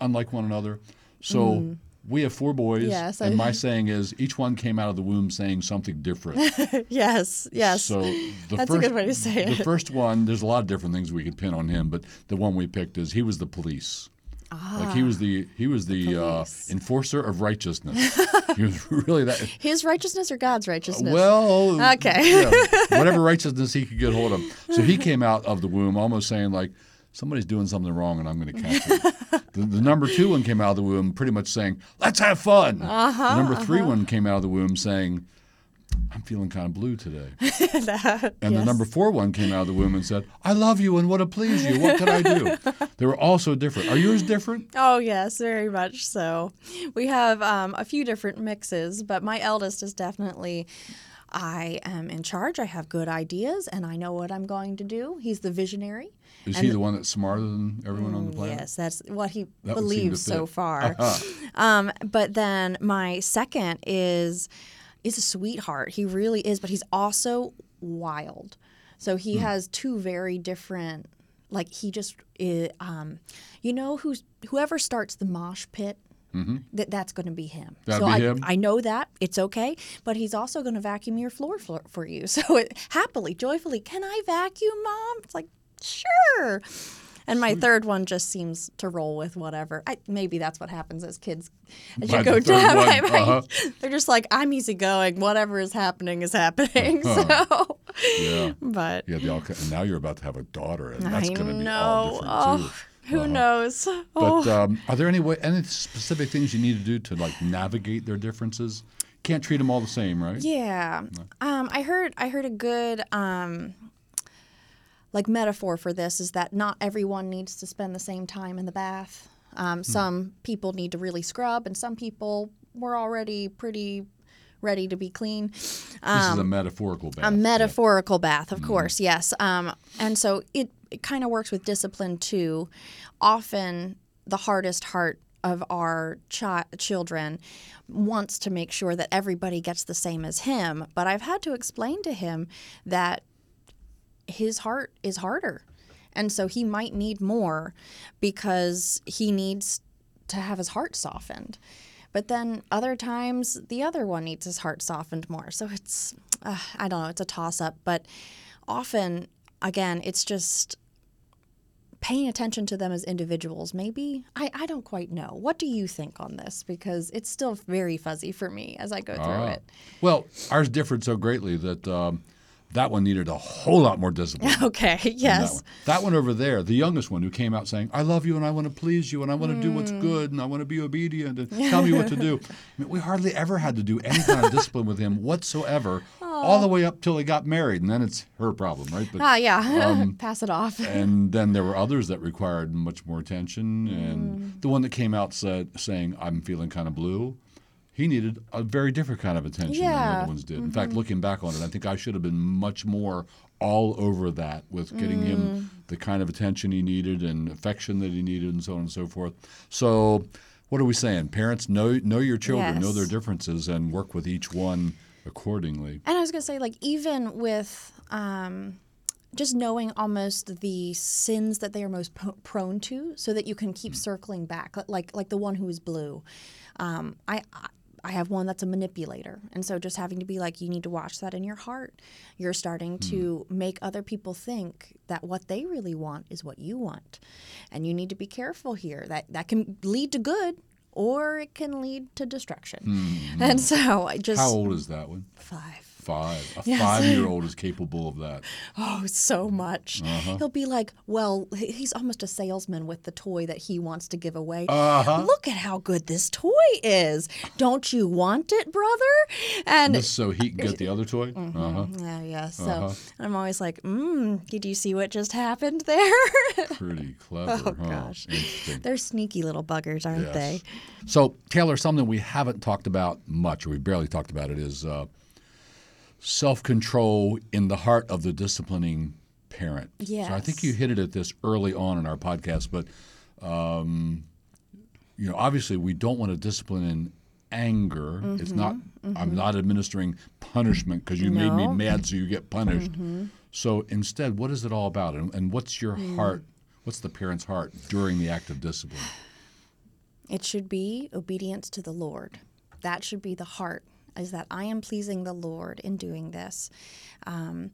unlike one another? So we have four boys, Mm. Yes, and my *laughs* saying is each one came out of the womb saying something different. *laughs* yes. Yes. So the That's a good way to say it. The *laughs* first one, there's a lot of different things we could pin on him, but the one we picked is he was the police. like he was the he was the, uh, Ah, enforcer of righteousness. he was really that. His righteousness or God's righteousness? Well, Okay. yeah, whatever righteousness he could get hold of. So he came out of the womb almost saying like, somebody's doing something wrong and I'm going to catch it. the, the number two one came out of the womb pretty much saying, let's have fun. Uh-huh, the number 3 one came out of the womb saying, I'm feeling kind of blue today. *laughs* That- And the number four one came out of the womb and said, I love you and want to please you. What can I do? *laughs* they were all so different. Are yours different? Oh yes, very much so. We have um, a few different mixes, but my eldest is definitely. I am in charge. I have good ideas, and I know what I'm going to do. He's the visionary. Is And he the one that's smarter than everyone on the planet? Yes, that's what he That would seem to believes so far. *laughs* Uh-huh. um, but then my second is is a sweetheart. He really is, but he's also wild. So he has two very different. Like he just, i um, you know, who's whoever starts the mosh pit. That that's going to be him. That'd so be I, him? I know that it's okay, but he's also going to vacuum your floor for, for you. *laughs* So it, happily, joyfully, can I vacuum, mom? It's like sure. And my third one just seems to roll with whatever. I, maybe that's what happens as kids as By you go third down. *laughs* one, right, uh-huh. They're just like I'm easygoing. Whatever is happening is happening. *laughs* So, Yeah. but Yeah, all, and now you're about to have a daughter, and that's going to be all different oh, too. who Uh-huh. knows? But oh. um, are there any way, any specific things you need to do to like navigate their differences? Can't treat them all the same, right? Yeah. Um, I heard I heard a good um, like metaphor for this is that not everyone needs to spend the same time in the bath. Um, Some people need to really scrub, and some people were already pretty ready to be clean. This is a metaphorical bath. Um, A yeah. metaphorical bath, of course, yes. Um, and so it, it kind of works with discipline too. Often, the hardest heart of our chi- children wants to make sure that everybody gets the same as him. But I've had to explain to him that his heart is harder. And so he might need more because he needs to have his heart softened. But then other times, the other one needs his heart softened more. So it's, uh, I don't know, it's a toss up. But often, again, it's just paying attention to them as individuals. Maybe. I, I don't quite know. What do you think on this? Because it's still very fuzzy for me as I go through Ah. it. Well, ours differed so greatly that um, that one needed a whole lot more discipline. *laughs* Okay, That yes. one. that one over there, the youngest one who came out saying, I love you and I want to please you and I want to do what's Mm. good and I want to be obedient and *laughs* tell me what to do. I mean, we hardly ever had to do any kind of discipline with him whatsoever, all the way up till he got married. And then it's her problem, right? But Ah, yeah. *laughs* Um, Pass it off. and then there were others that required much more attention. Mm. And the one that came out said, saying, "I'm feeling kind of blue," he needed a very different kind of attention than the Yeah. Mm-hmm. other ones did. In fact, looking back on it, I think I should have been much more all over that with getting Mm. him the kind of attention he needed and affection that he needed, and so on and so forth. So, what are we saying? Parents know know your children, know their differences, and work with each one accordingly. And I was gonna say, like, even with um, just knowing almost the sins that they are most po- prone to, so that you can keep circling back, like like the one who is blue. Um, I, I I have one that's a manipulator. And so just having to be like, you need to watch that in your heart. You're starting to mm. make other people think that what they really want is what you want. And you need to be careful here. That that can lead to good or it can lead to destruction. Mm-hmm. And so I just How old is that one? five. Five. A Yes. five-year-old is capable of that. Oh, so much. Uh-huh. He'll be like, well, he's almost a salesman with the toy that he wants to give away. Uh-huh. Look at how good this toy is. Don't you want it, brother? And Just so he can get the other toy. Mm-hmm. Uh-huh. yeah, yeah. So Uh-huh. I'm always like, mm, did you see what just happened there? *laughs* Pretty clever. oh, huh? gosh. They're sneaky little buggers, aren't Yes. they? So, Taylor, something we haven't talked about much, or we barely talked about it, is uh, self control in the heart of the disciplining parent. So, I think you hit it at this early on in our podcast, but, um, you know, obviously we don't want to discipline in anger. It's not, I'm not administering punishment because you made me Mm-hmm. No. Mm-hmm. mad, so you get punished. So, instead, what is it all about? And, and what's your Mm. heart? What's the parent's heart during the act of discipline? It should be obedience to the Lord. That should be the heart, is that I am pleasing the Lord in doing this. Um,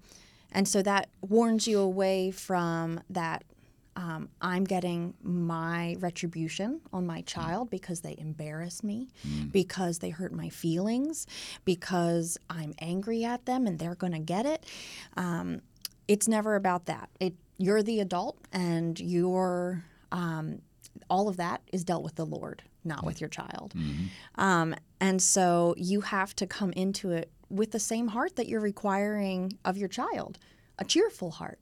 and so that warns you away from that um, I'm getting my retribution on my child because they embarrassed me, because they hurt my feelings, because I'm angry at them and they're going to get it. Um, it's never about that. It, you're the adult and you're um, all of that is dealt with the Lord, not with your child. Um, and so you have to come into it with the same heart that you're requiring of your child a cheerful heart,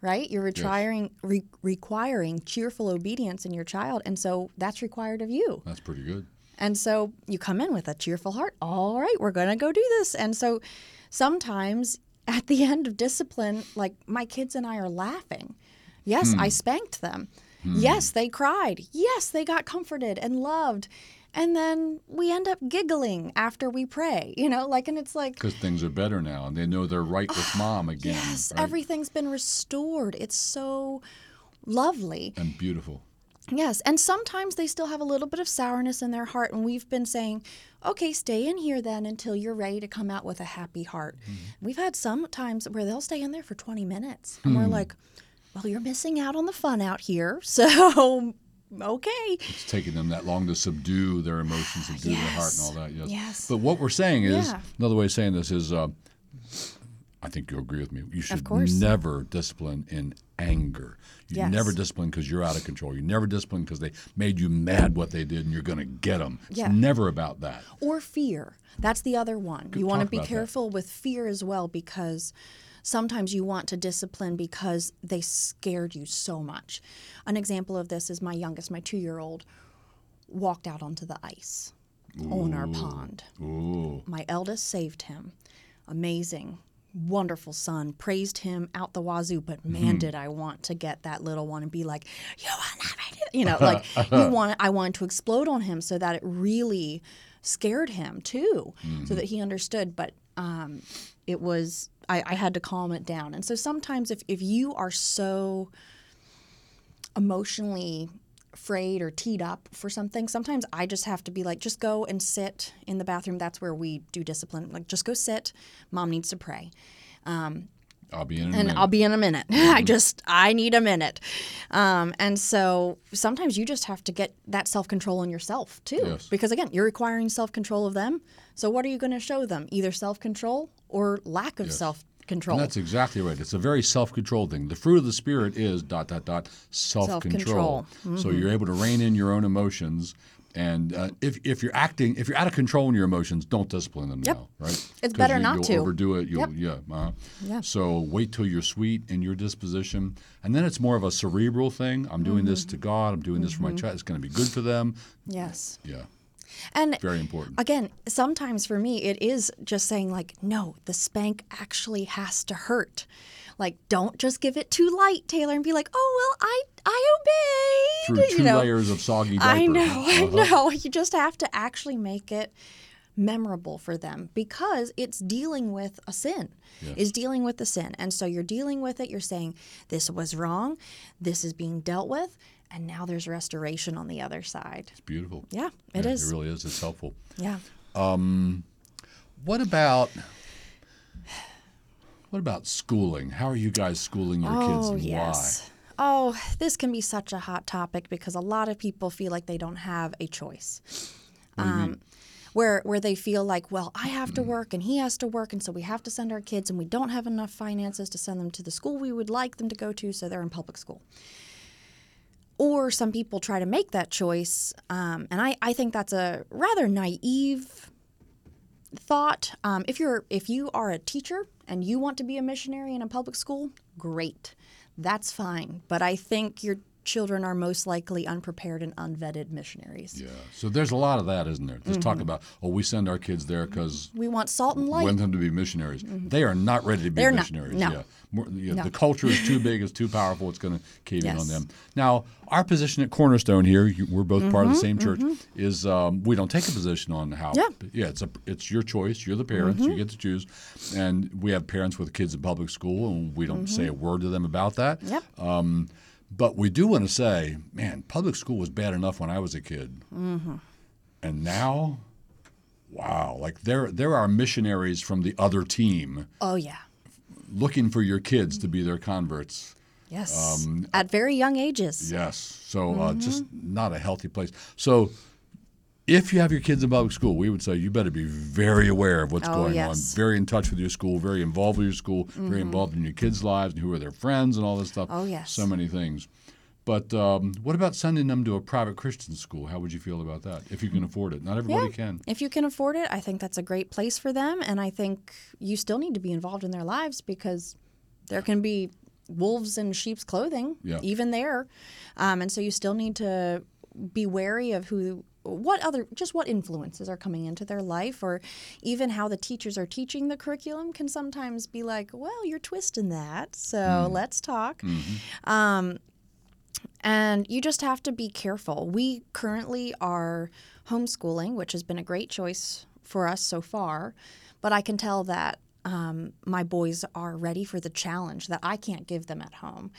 right? You're requiring, re- requiring cheerful obedience in your child. And so that's required of you. That's pretty good. And so you come in with a cheerful heart. All right, we're going to go do this. And so sometimes at the end of discipline, like my kids and I are laughing. Yes, I spanked them. Hmm. Yes, they cried. Yes, they got comforted and loved. And then we end up giggling after we pray, you know, like, and it's like, Because things are better now, and they know they're right with ah, mom again. yes, right? everything's been restored. It's so lovely. and beautiful. Yes, and sometimes they still have a little bit of sourness in their heart, and we've been saying, okay, stay in here then until you're ready to come out with a happy heart. Hmm. We've had some times where they'll stay in there for 20 minutes, and we're hmm. like, well, you're missing out on the fun out here, *laughs* so okay. It's taking them that long to subdue their emotions, subdue their heart, and all that. Yes. Yes. But what we're saying is Yeah. another way of saying this is, uh, I think you'll agree with me. You should never discipline in anger. You Yes. never discipline because you're out of control. You never discipline because they made you mad what they did, and you're going to get them. It's Yeah. never about that. Or fear. That's the other one. you want to be about that. careful with fear as well because sometimes you want to discipline because they scared you so much. An example of this is my youngest, my two year old, walked out onto the ice on our pond. Ooh. My eldest saved him. Amazing. Wonderful son, praised him out the wazoo, but Mm-hmm. man, did I want to get that little one and be like, "You have it?" You know, like *laughs* you want. I wanted to explode on him so that it really scared him too, Mm-hmm. so that he understood. But um, it was I, I had to calm it down. And so sometimes if if you are so emotionally afraid or teed up for something, sometimes I just have to be like, just go and sit in the bathroom. That's where we do discipline. Like, just go sit. Mom needs to pray. I'll be in a And minute. I'll be in a minute. *laughs* I just, I need a minute. Um, and so sometimes you just have to get that self control in yourself too. Yes. Because again, you're requiring self control of them. So what are you going to show them? Either self control or lack of self control. That's exactly right. It's a very self-controlled thing. The fruit of the spirit is dot dot dot self-control. Self-control. So you're able to rein in your own emotions. And uh, if, if you're acting, if you're out of control in your emotions, don't discipline them Yep. now, right? It's better you, not you'll to. overdo it. You'll, Yep. yeah, uh, Yeah. So wait till you're sweet in your disposition, and then it's more of a cerebral thing. I'm doing this Mm-hmm. to God. I'm doing this for my child. It's going to be good for them. yes. Yeah, And very important. again, sometimes for me, it is just saying, like, no, the spank actually has to hurt. Like, don't just give it too light, Taylor, and be like, oh, well, I, I obeyed. Through two you know? layers of soggy diaper. I know, I Uh-huh. know. *laughs* You just have to actually make it memorable for them because it's dealing with a sin. Is dealing with the sin. And so you're dealing with it, you're saying this was wrong, this is being dealt with, and now there's restoration on the other side. It's beautiful. Yeah, it Yeah, is. It really is. It's helpful. Yeah. What about what about schooling? How are you guys schooling your kids Oh, and yes. Oh, this can be such a hot topic because a lot of people feel like they don't have a choice. Um, where where they feel like, well, I have to work and he has to work, and so we have to send our kids, and we don't have enough finances to send them to the school we would like them to go to, so they're in public school. Or some people try to make that choice, um, and I, I think that's a rather naive thought. Um, if you're if you are a teacher and you want to be a missionary in a public school, great, that's fine. But I think your children are most likely unprepared and unvetted missionaries. Yeah. So there's a lot of that, isn't there? Just Mm-hmm. talk about oh, we send our kids there because We want salt and light. we want them to be missionaries. They are not ready to be They're not. missionaries. No. Yeah. More, yeah, No. The culture is too big. It's too powerful. It's going to cave in on them. Now, our position at Cornerstone here, you, we're both part of the same Mm-hmm, church, is um, we don't take a position on how. Yeah. Yeah. It's a it's your choice. You're the parents. Mm-hmm. You get to choose, and we have parents with kids in public school, and we don't say a word to them about that. Mm-hmm. Yep. Um, but we do want to say, man, public school was bad enough when I was a kid, Mm-hmm. and now, wow, like there there are missionaries from the other team oh yeah. looking for your kids to be their converts. Yes. Um, At very young ages. Yes, so uh, Mm-hmm. just not a healthy place. So. If you have your kids in public school, we would say you better be very aware of what's Oh, going yes. on, very in touch with your school, very involved with your school, very involved in your kids' lives and who are their friends and all this stuff. Oh, yes. So many things. But um, what about sending them to a private Christian school? How would you feel about that if you can afford it? Not everybody can. If you can afford it, I think that's a great place for them. And I think you still need to be involved in their lives because there can be wolves in sheep's clothing, Yeah. even there. Um, and so you still need to be wary of who, what other, just what influences are coming into their life, or even how the teachers are teaching the curriculum can sometimes be like, well, you're twisting that. So let's talk. Um, and you just have to be careful. We currently are homeschooling, which has been a great choice for us so far, but I can tell that um, my boys are ready for the challenge that I can't give them at home.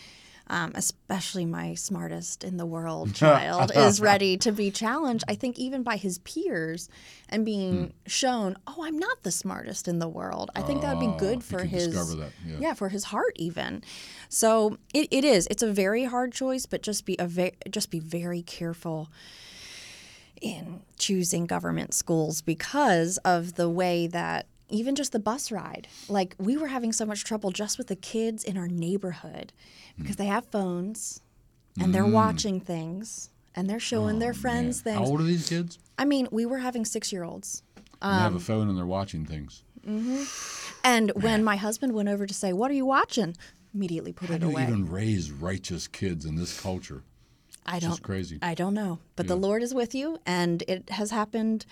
Um, especially my smartest in the world *laughs* child is ready to be challenged. I think even by his peers and being shown, oh, I'm not the smartest in the world. I think that would be good for his that, yeah. for his heart even. So it, it is. It's a very hard choice, but just be a ve- just be very careful in choosing government schools because of the way that even just the bus ride. Like we were having so much trouble just with the kids in our neighborhood hmm. because they have phones and they're hmm. watching things and they're showing their oh, friends Man, things. How old are these kids? I mean, we were having 6-year-olds. And they Um, have a um, phone and they're watching things. Mm-hmm. And when my husband went over to say, "What are you watching?" immediately put How it do you away. even raise righteous kids in this culture? I just don't crazy. I don't know, but the Lord is with you, and it has happened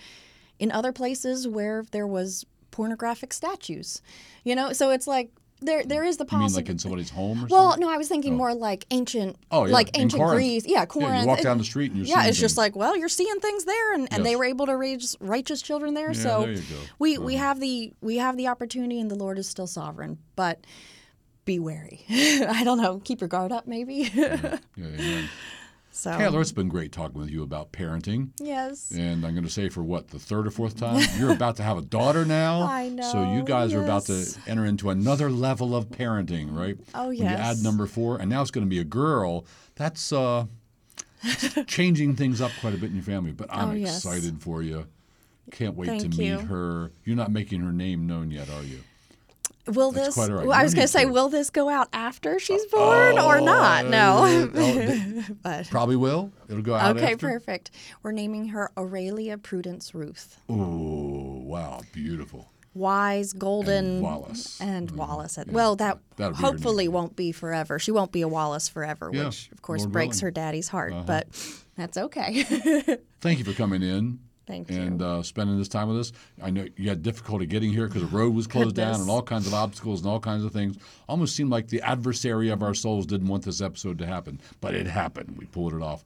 in other places where there was pornographic statues. You know, so it's like there there is the You mean possibility. like in somebody's home or well, something? no, I was thinking oh. more like ancient, Oh, yeah, like in ancient Corinth. Greece. Yeah, Yeah, Corinth. you walk down the street and you're yeah, it's just like, well, you're seeing things there, and, and they were able to raise righteous children there. Yeah, so there you go. we we have the we have the opportunity, and the Lord is still sovereign, but. Be wary. *laughs* I don't know. Keep your guard up, maybe. Yeah, *laughs* amen. So Taylor, it's been great talking with you about parenting. yes. And I'm going to say for what, the third or fourth time? You're about to have a daughter now. *laughs* I know. So you guys are about to enter into another level of parenting, right? Oh, When you add yes. number four, and now it's going to be a girl. That's uh, *laughs* changing things up quite a bit in your family. But I'm Oh, yes. excited for you. Can't wait to Thank meet you. her. You're not making her name known yet, are you? Will That's this? right. well, I was going to say, will this go out after she's uh, born or uh, not? Oh, No. oh, *laughs* *laughs* but Probably will. It'll go out okay, after. perfect. We're naming her Aurelia Prudence Ruth. Oh, wow. Beautiful. Wise, golden, And Wallace. and mm-hmm. Wallace. Well, that hopefully won't be forever. She won't be a Wallace forever, Yeah, which of course Lord breaks willing. Uh-huh. her daddy's heart. Uh-huh. But that's okay. *laughs* Thank you for coming in. Thank and you. uh, spending this time with us. I know you had difficulty getting here because the road was closed down and all kinds of obstacles and all kinds of things. Almost seemed like the adversary of our souls didn't want this episode to happen, but it happened. We pulled it off.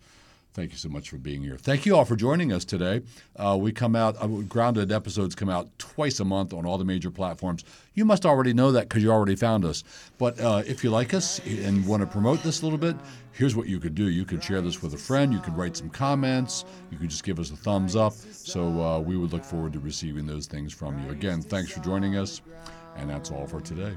Thank you so much for being here. Thank you all for joining us today. Uh, we come out, uh, Grounded episodes come out twice a month on all the major platforms. You must already know that because you already found us. But uh, if you like us and want to promote this a little bit, here's what you could do. You could share this with a friend. You could write some comments. You could just give us a thumbs up. So uh, we would look forward to receiving those things from you. Again, thanks for joining us. And that's all for today.